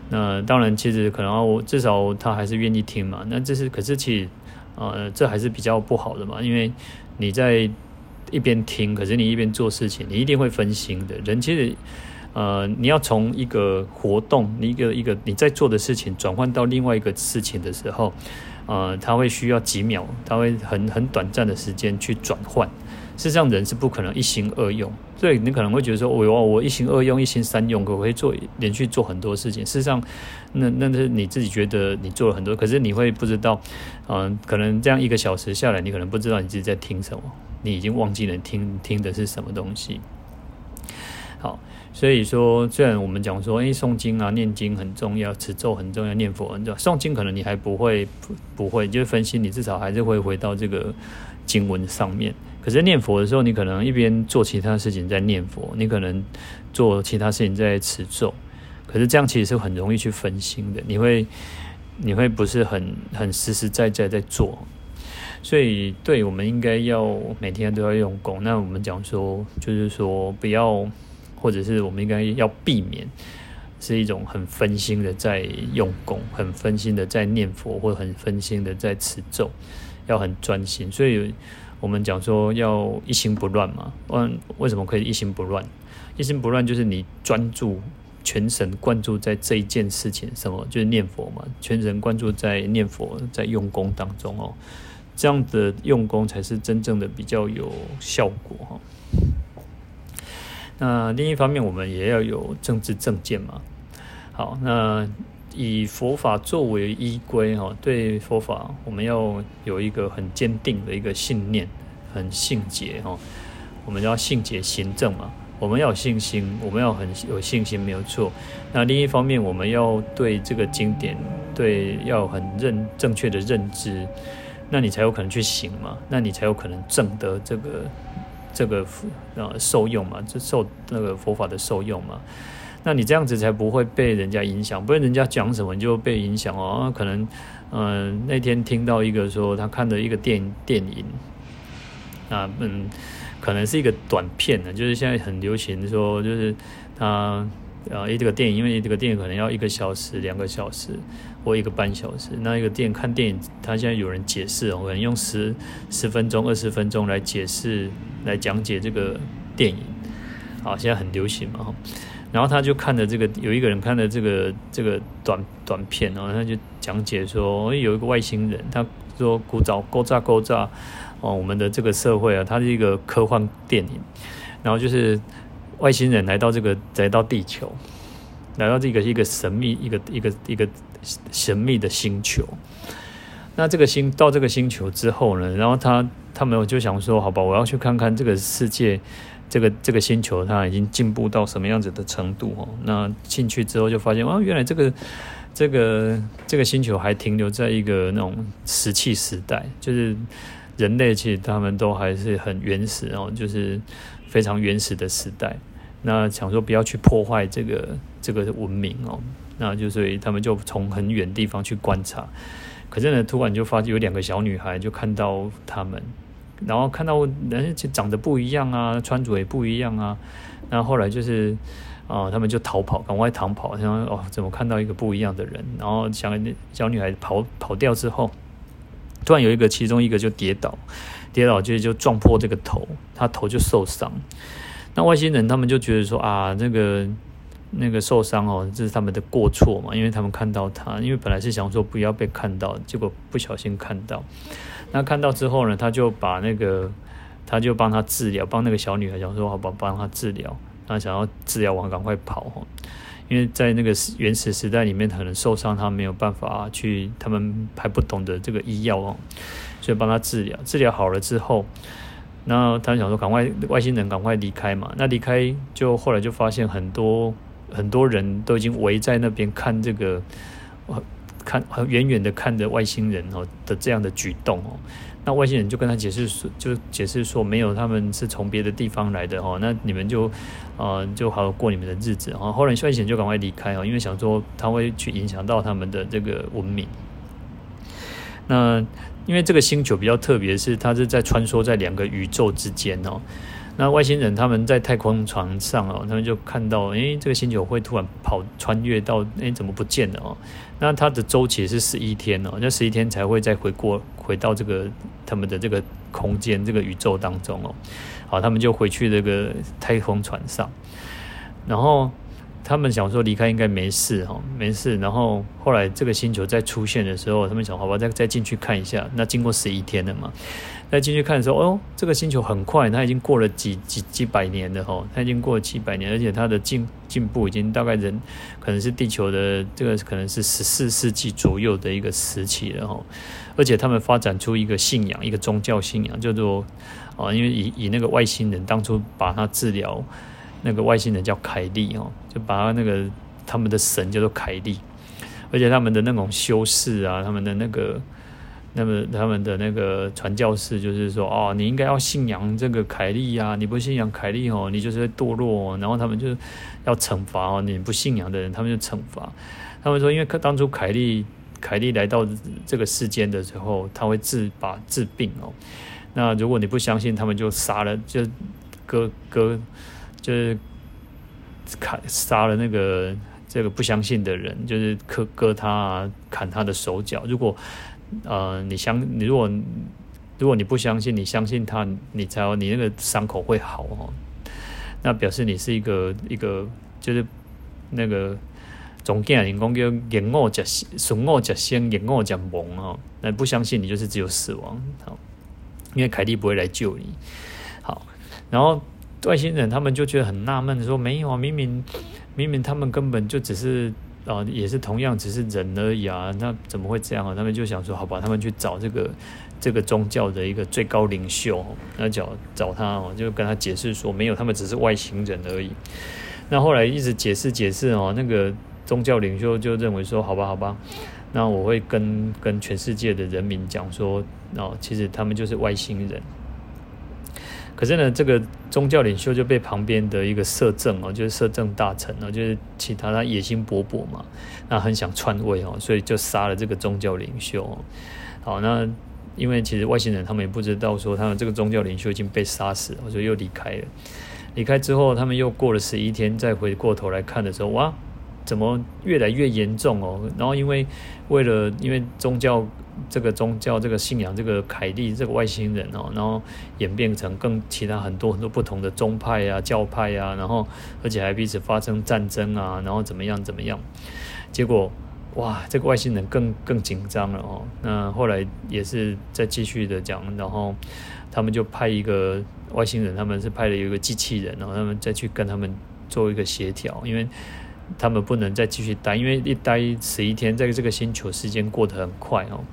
那当然，其实可能我至少他还是愿意听嘛。那这是可是其实，呃，这还是比较不好的嘛，因为你在一边听，可是你一边做事情，你一定会分心的。人其实，呃，你要从一个活动，你一个一个你在做的事情转换到另外一个事情的时候，呃，他会需要几秒，他会很很短暂的时间去转换。事实上，人是不可能一心二用，所以你可能会觉得说：“我我一心二用，一心三用，可不可以做连续做很多事情？”事实上，那那是你自己觉得你做了很多，可是你会不知道，嗯，可能这样一个小时下来，你可能不知道你自己在听什么，你已经忘记了听听的是什么东西。好，所以说，虽然我们讲说，哎，诵经啊、念经很重要，持咒很重要，念佛很重要。诵经可能你还不会不不会，就是分析，你至少还是会回到这个经文上面。可是念佛的时候，你可能一边做其他事情在念佛，你可能做其他事情在持咒。可是这样其实是很容易去分心的，你会你会不是很很实实在在在做。所以，对，我们应该要每天都要用功。那我们讲说，就是说不要，或者是我们应该要避免，是一种很分心的在用功，很分心的在念佛，或者很分心的在持咒，要很专心。所以。我们讲说要一心不乱嘛，问为什么可以一心不乱？一心不乱就是你专注全神贯注在这一件事情，什么就是念佛嘛，全神贯注在念佛，在用功当中哦，这样的用功才是真正的比较有效果哈。那另一方面，我们也要有政治正见嘛。好，那以佛法作为依归哈，对佛法我们要有一个很坚定的一个信念，很信解哈。我们要信解行正嘛，我们要有信心，我们要很有信心没有错。那另一方面，我们要对这个经典对要很认正确的认知，那你才有可能去行嘛，那你才有可能证得这个。这个呃受用嘛，就受那个佛法的受用嘛，那你这样子才不会被人家影响，不然人家讲什么你就被影响哦。可能嗯、那天听到一个说他看的一个电电影啊，嗯，可能是一个短片呢，就是现在很流行说就是他。啊，一这个电影，因为这个电影可能要一个小时、两个小时播一个半小时。那一个电影看电影，他现在有人解释哦，可能用十十分钟、二十分钟来解释、来讲解这个电影。好，现在很流行嘛。然后他就看了这个，有一个人看了这个这个短短片哦，他就讲解说，有一个外星人，他说古早勾炸勾炸哦，我们的这个社会啊，它是一个科幻电影，然后就是。外星人来到这个，来到地球，来到这个一个神秘、一个一个一个神秘的星球。那这个星到这个星球之后呢，然后他他们就想说，好吧，我要去看看这个世界，这个这个星球它已经进步到什么样子的程度哦。那进去之后就发现，哦，原来这个这个这个星球还停留在一个那种石器时代，就是人类其实他们都还是很原始哦，就是。非常原始的时代，那想说不要去破坏这个这个文明哦，那就所以他们就从很远地方去观察，可是呢，突然就发现有两个小女孩就看到他们，然后看到人就长得不一样啊，穿着也不一样啊，那后，来就是啊、他们就逃跑，赶快逃跑，想说哦，怎么看到一个不一样的人？然后想小女孩跑跑掉之后，突然有一个其中一个就跌倒。跌倒就就撞破这个头，他头就受伤。那外星人他们就觉得说啊，那个那个受伤哦，这是他们的过错嘛，因为他们看到他，因为本来是想说不要被看到，结果不小心看到。那看到之后呢，他就把那个他就帮他治疗，帮那个小女孩想说好吧，帮他治疗。他想要治疗完赶快跑哦，因为在那个原始时代里面，可能受伤他没有办法去，他们还不懂得这个医药哦。所以帮他治疗，治疗好了之后，然后他想说赶快外星人赶快离开嘛。那离开就后来就发现很多很多人都已经围在那边看这个，看远远的看着外星人哦的这样的举动哦。那外星人就跟他解释说，就解释说没有，他们是从别的地方来的哦。那你们就呃就好好过你们的日子哦。后来外星人就赶快离开哦，因为想说他会去影响到他们的这个文明。那因为这个星球比较特别，是它是在穿梭在两个宇宙之间哦。那外星人他们在太空船上哦，他们就看到，诶，这个星球会突然跑穿越到，诶，怎么不见了哦？那它的周期是十一天哦，那十一天才会再回过回到这个他们的这个空间这个宇宙当中哦。好，他们就回去这个太空船上，然后。他们想说离开应该没事哈，没事。然后后来这个星球再出现的时候，他们想好吧，再再进去看一下。那经过十一天了嘛，再进去看的时候，哦，这个星球很快，它已经过了几几几百年了哈，它已经过了几百年，而且它的进进步已经大概人可能是地球的这个可能是十四世纪左右的一个时期了哈。而且他们发展出一个信仰，一个宗教信仰，叫做啊，因为以以那个外星人当初把它治疗。那个外星人叫凯利哦，就把他那个他们的神叫做凯利，而且他们的那种修士啊，他们的那个，那么他们的那个传教士就是说哦，你应该要信仰这个凯利啊，你不信仰凯利哦，你就是会堕落哦，然后他们就要惩罚哦，你不信仰的人，他们就惩罚。他们说，因为当初凯利凯利来到这个世间的时候，他会治把治病哦，那如果你不相信，他们就杀了，就割割。就是砍杀了那个这个不相信的人，就是割割他，砍他的手脚。如果呃你相你如果如果你不相信，你相信他，你才你那个伤口会好哦。那表示你是一个一个就是那个总经人讲叫言恶假损恶假先，言恶假蒙哦，那不相信你就是只有死亡，好，因为凯蒂不会来救你，好，然后外星人他们就觉得很纳闷，说没有啊，明明明明他们根本就只是。啊、呃，也是同样只是人而已啊，那怎么会这样啊？他们就想说，好吧，他们去找这个这个宗教的一个最高领袖，那找找他哦，就跟他解释说，没有，他们只是外星人而已。那后来一直解释解释哦，那个宗教领袖就认为说，好吧，好吧，那我会跟跟全世界的人民讲说，哦，其实他们就是外星人。可是呢，这个宗教领袖就被旁边的一个摄政哦，就是摄政大臣哦，就是其他他野心勃勃嘛，那很想篡位哦，所以就杀了这个宗教领袖。好，那因为其实外星人他们也不知道说他们这个宗教领袖已经被杀死了，所以又离开了。离开之后，他们又过了十一天，再回过头来看的时候，哇，怎么越来越严重哦？然后因为为了因为宗教。这个宗教、这个信仰、这个凯蒂、这个外星人哦，然后演变成更其他很多很多不同的宗派啊、教派啊，然后而且还彼此发生战争啊，然后怎么样怎么样？结果哇，这个外星人更更紧张了哦。那后来也是再继续的讲，然后他们就派一个外星人，他们是派了一个机器人，然后他们再去跟他们做一个协调，因为。他们不能再继续待，因为一待十一天，在这个星球时间过得很快哦。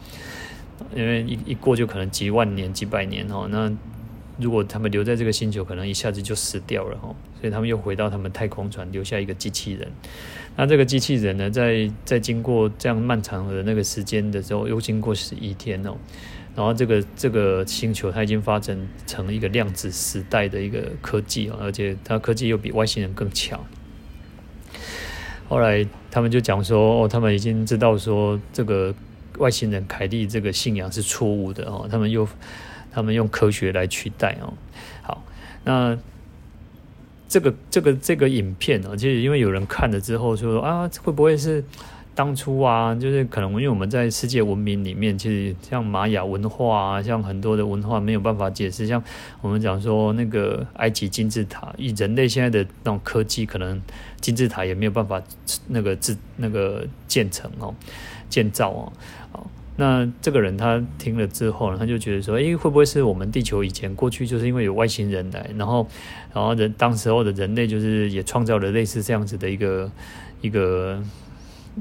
因为一一过就可能几万年、几百年哦。那如果他们留在这个星球，可能一下子就死掉了哦。所以他们又回到他们太空船，留下一个机器人。那这个机器人呢，在在经过这样漫长的那个时间的时候，又经过十一天哦。然后这个这个星球它已经发展成一个量子时代的一个科技哦，而且它科技又比外星人更强。后来他们就讲说，哦，他们已经知道说这个外星人凯蒂这个信仰是错误的哦，他们又他们用科学来取代哦。好，那这个这个这个影片哦，就是因为有人看了之后说啊，会不会是？当初啊，就是可能因为我们在世界文明里面，其实像玛雅文化啊，像很多的文化没有办法解释。像我们讲说那个埃及金字塔，以人类现在的那种科技，可能金字塔也没有办法那个制那个建成哦，建造哦。那这个人他听了之后呢，他就觉得说，诶，会不会是我们地球以前过去就是因为有外星人来，然后然后人当时候的人类就是也创造了类似这样子的一个一个。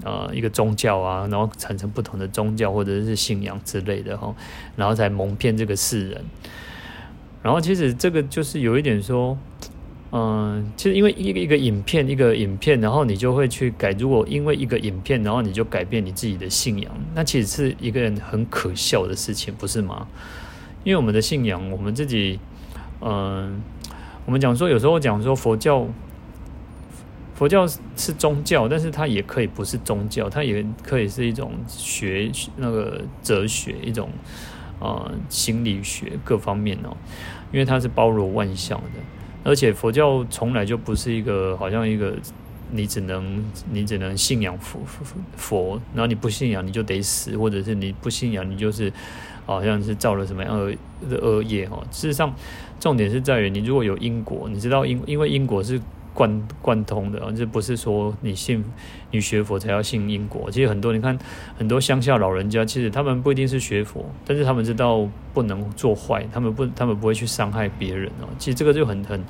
呃，一个宗教啊，然后产生不同的宗教或者是信仰之类的哈，然后才蒙骗这个世人。然后其实这个就是有一点说，嗯、其实因为一个一个影片，一个影片，然后你就会去改。如果因为一个影片，然后你就改变你自己的信仰，那其实是一个人很可笑的事情，不是吗？因为我们的信仰，我们自己，嗯、我们讲说，有时候讲说佛教。佛教是宗教，但是它也可以不是宗教，它也可以是一种学那个哲学，一种呃心理学各方面哦，因为它是包罗万象的，而且佛教从来就不是一个好像一个你只能 你只能信仰佛佛，然后你不信仰你就得死，或者是你不信仰你就是好像是造了什么样的恶业哦。事实上，重点是在于你如果有因果，你知道因因为因果是。贯贯通的啊，这不是说你信你学佛才要信因果。其实很多你看很多乡下老人家，其实他们不一定是学佛，但是他们知道不能做坏，他们不他们不会去伤害别人哦。其实这个就很很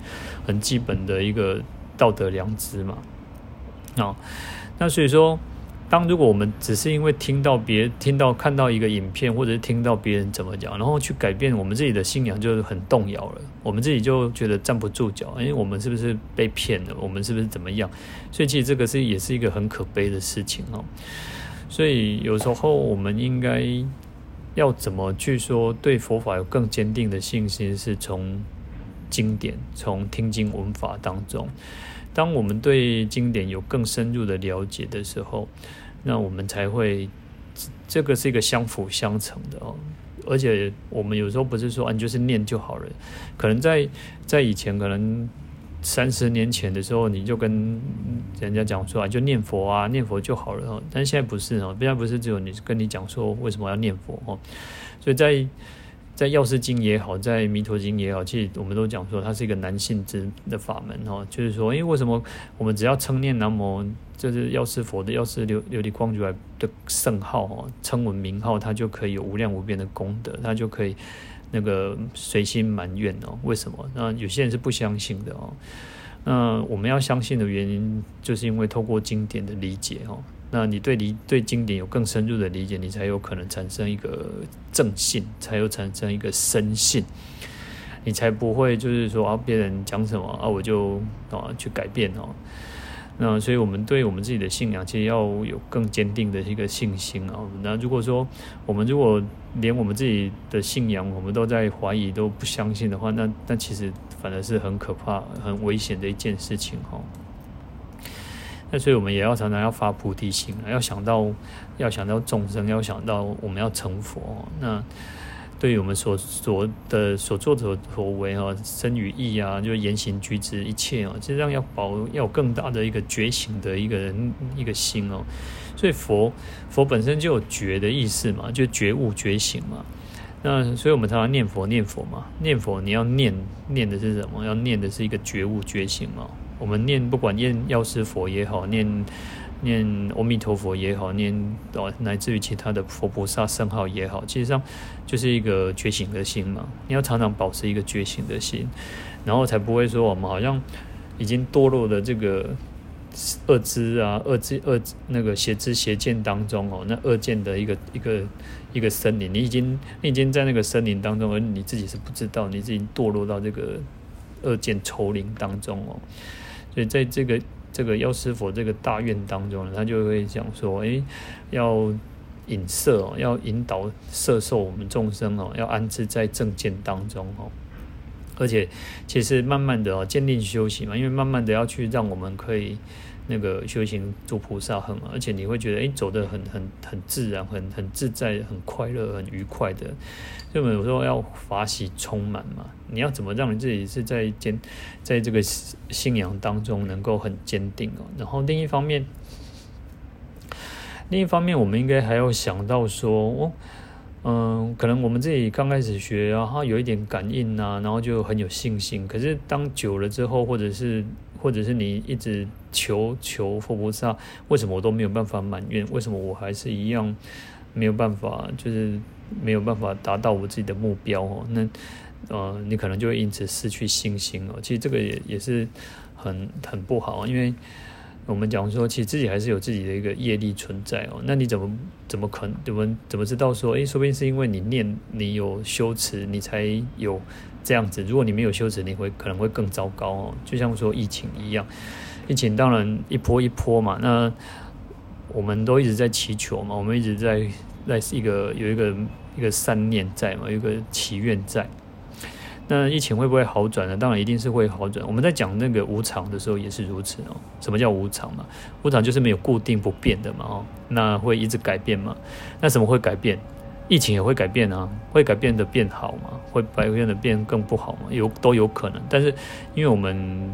很基本的一个道德良知嘛。啊，那所以说。当如果我们只是因为听到别听到看到一个影片，或者是听到别人怎么讲，然后去改变我们自己的信仰，就很动摇了。我们自己就觉得站不住脚，哎，我们是不是被骗了？我们是不是怎么样？所以其实这个是也是一个很可悲的事情哦。所以有时候我们应该要怎么去说对佛法有更坚定的信心，是从经典、从听经闻法当中。当我们对经典有更深入的了解的时候，那我们才会，这个是一个相辅相成的哦。而且我们有时候不是说啊，你就是念就好了。可能在在以前，可能三十年前的时候，你就跟人家讲说啊，就念佛啊，念佛就好了。但现在不是哦，现在不是只有你跟你讲说为什么要念佛哦。所以在在药师经也好，在弥陀经也好，其实我们都讲说它是一个男性之的法门哦，就是说，因为为什么我们只要称念南无，就是药师佛的药师琉琉璃光如来的圣号哦，称闻名号，它就可以有无量无边的功德，它就可以那个随心满愿哦。为什么？那有些人是不相信的哦。那我们要相信的原因，就是因为透过经典的理解哦。那你对理对经典有更深入的理解，你才有可能产生一个正信，才有产生一个深信，你才不会就是说啊，别人讲什么啊，我就啊去改变哦。那所以我们对我们自己的信仰，其实要有更坚定的一个信心啊。那如果说我们如果连我们自己的信仰，我们都在怀疑、都不相信的话，那那其实反而是很可怕、很危险的一件事情哈。那所以，我们也要常常要发菩提心，要想到，要想到众生，要想到我们要成佛。那对于我们所所的所做的所为啊，身与意啊，就言行举止一切啊，实际上要保要有更大的一个觉醒的一个一个心哦。所以佛佛本身就有觉的意思嘛，就觉悟觉醒嘛。那所以我们常常念佛念佛嘛，念佛你要念念的是什么？要念的是一个觉悟觉醒嘛。我们念不管念药师佛也好，念念阿弥陀佛也好，念哦乃至于其他的佛菩萨圣号也好，其实上就是一个觉醒的心嘛。你要常常保持一个觉醒的心，然后才不会说我们好像已经堕落的这个恶知啊、恶知恶那个邪知邪见当中哦，那恶见的一个一个一个森林，你已经你已经在那个森林当中，而你自己是不知道，你自己堕落到这个恶见丛林当中哦。所以在这个这个药师佛这个大愿当中呢，他就会讲说，诶，要引摄哦，要引导摄受我们众生哦，要安置在正见当中哦。而且其实慢慢的哦，坚定修行嘛，因为慢慢的要去让我们可以。那个修行做菩萨很，而且你会觉得，哎，走得很很很自然，很很自在，很快乐，很愉快的。所以我们有时候要法喜充满嘛，你要怎么让你自己是在坚，在这个信仰当中能够很坚定哦。然后另一方面，另一方面，我们应该还要想到说，哦，嗯，可能我们自己刚开始学，然后有一点感应啊，然后就很有信心。可是当久了之后，或者是或者是你一直求求佛菩萨，为什么我都没有办法满愿？为什么我还是一样没有办法，就是没有办法达到我自己的目标哦？那呃，你可能就会因此失去信心哦。其实这个也也是很很不好，因为我们讲说，其实自己还是有自己的一个业力存在哦。那你怎么怎么可能怎么怎么知道说，诶，说不定是因为你念你有修持，你才有。这样子，如果你没有修持，你会可能会更糟糕哦。就像说疫情一样，疫情当然一波一波嘛。那我们都一直在祈求嘛，我们一直在在一个有一个一个善念在嘛，有一个祈愿在。那疫情会不会好转呢？当然一定是会好转。我们在讲那个无常的时候也是如此哦。什么叫无常嘛？无常就是没有固定不变的嘛哦。那会一直改变嘛？那什么会改变？疫情也会改变啊，会改变的变好吗？会改变的变更不好吗？有都有可能。但是因为我们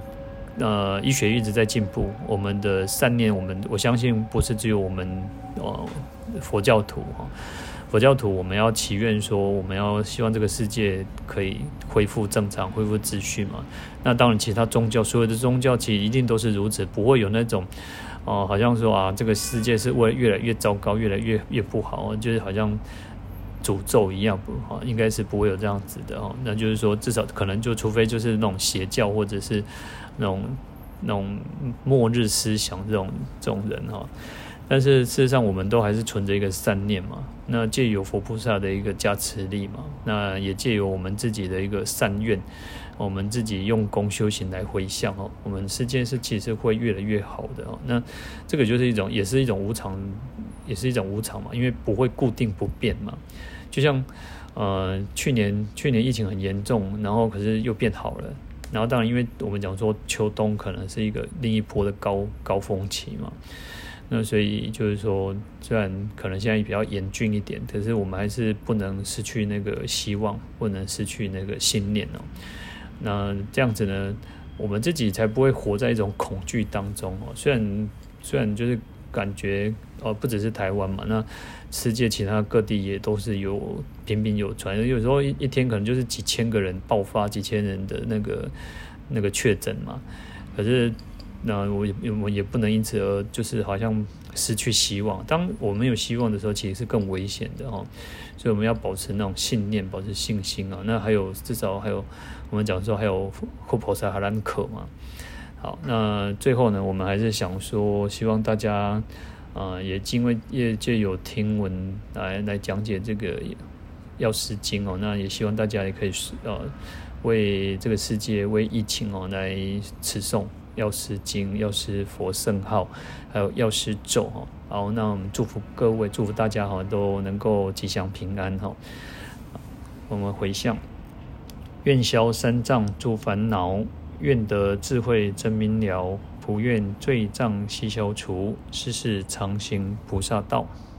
呃医学一直在进步，我们的善念，我们我相信不是只有我们呃佛教徒哈，佛教徒我们要祈愿说，我们要希望这个世界可以恢复正常，恢复秩序嘛。那当然，其他宗教所有的宗教其实一定都是如此，不会有那种哦、好像说啊，这个世界是会越来越糟糕，越来越越不好，就是好像。诅咒一样不，应该是不会有这样子的哦。那就是说，至少可能就除非就是那种邪教或者是那种那种末日思想这种这种人哈。但是事实上，我们都还是存着一个善念嘛。那借由佛菩萨的一个加持力嘛，那也借由我们自己的一个善愿，我们自己用功修行来回向哦。我们世界是其实会越来越好的哦。那这个就是一种，也是一种无常，也是一种无常嘛，因为不会固定不变嘛。就像，呃，去年去年疫情很严重，然后可是又变好了，然后当然，因为我们讲说秋冬可能是一个另一波的高高峰期嘛，那所以就是说，虽然可能现在比较严峻一点，可是我们还是不能失去那个希望，不能失去那个信念哦。那这样子呢，我们自己才不会活在一种恐惧当中哦。虽然虽然就是感觉哦，不只是台湾嘛，那世界其他各地也都是有频频有传，有时候一一天可能就是几千个人爆发，几千人的那个那个确诊嘛。可是那我也我也不能因此而就是好像失去希望。当我们有希望的时候，其实是更危险的哈。所以我们要保持那种信念，保持信心啊。那还有至少还有我们讲说还有护婆萨哈兰可嘛。好，那最后呢，我们还是想说，希望大家。啊，也因为业界有听闻来来讲解这个药师经哦，那也希望大家也可以呃为这个世界为疫情哦来持诵药师经、药师佛圣号，还有药师咒哈。好，那我们祝福各位，祝福大家哈都能够吉祥平安哈。我们回向，愿消三障诸烦恼，愿得智慧真明了。普愿罪障悉消除，世世常行菩萨道。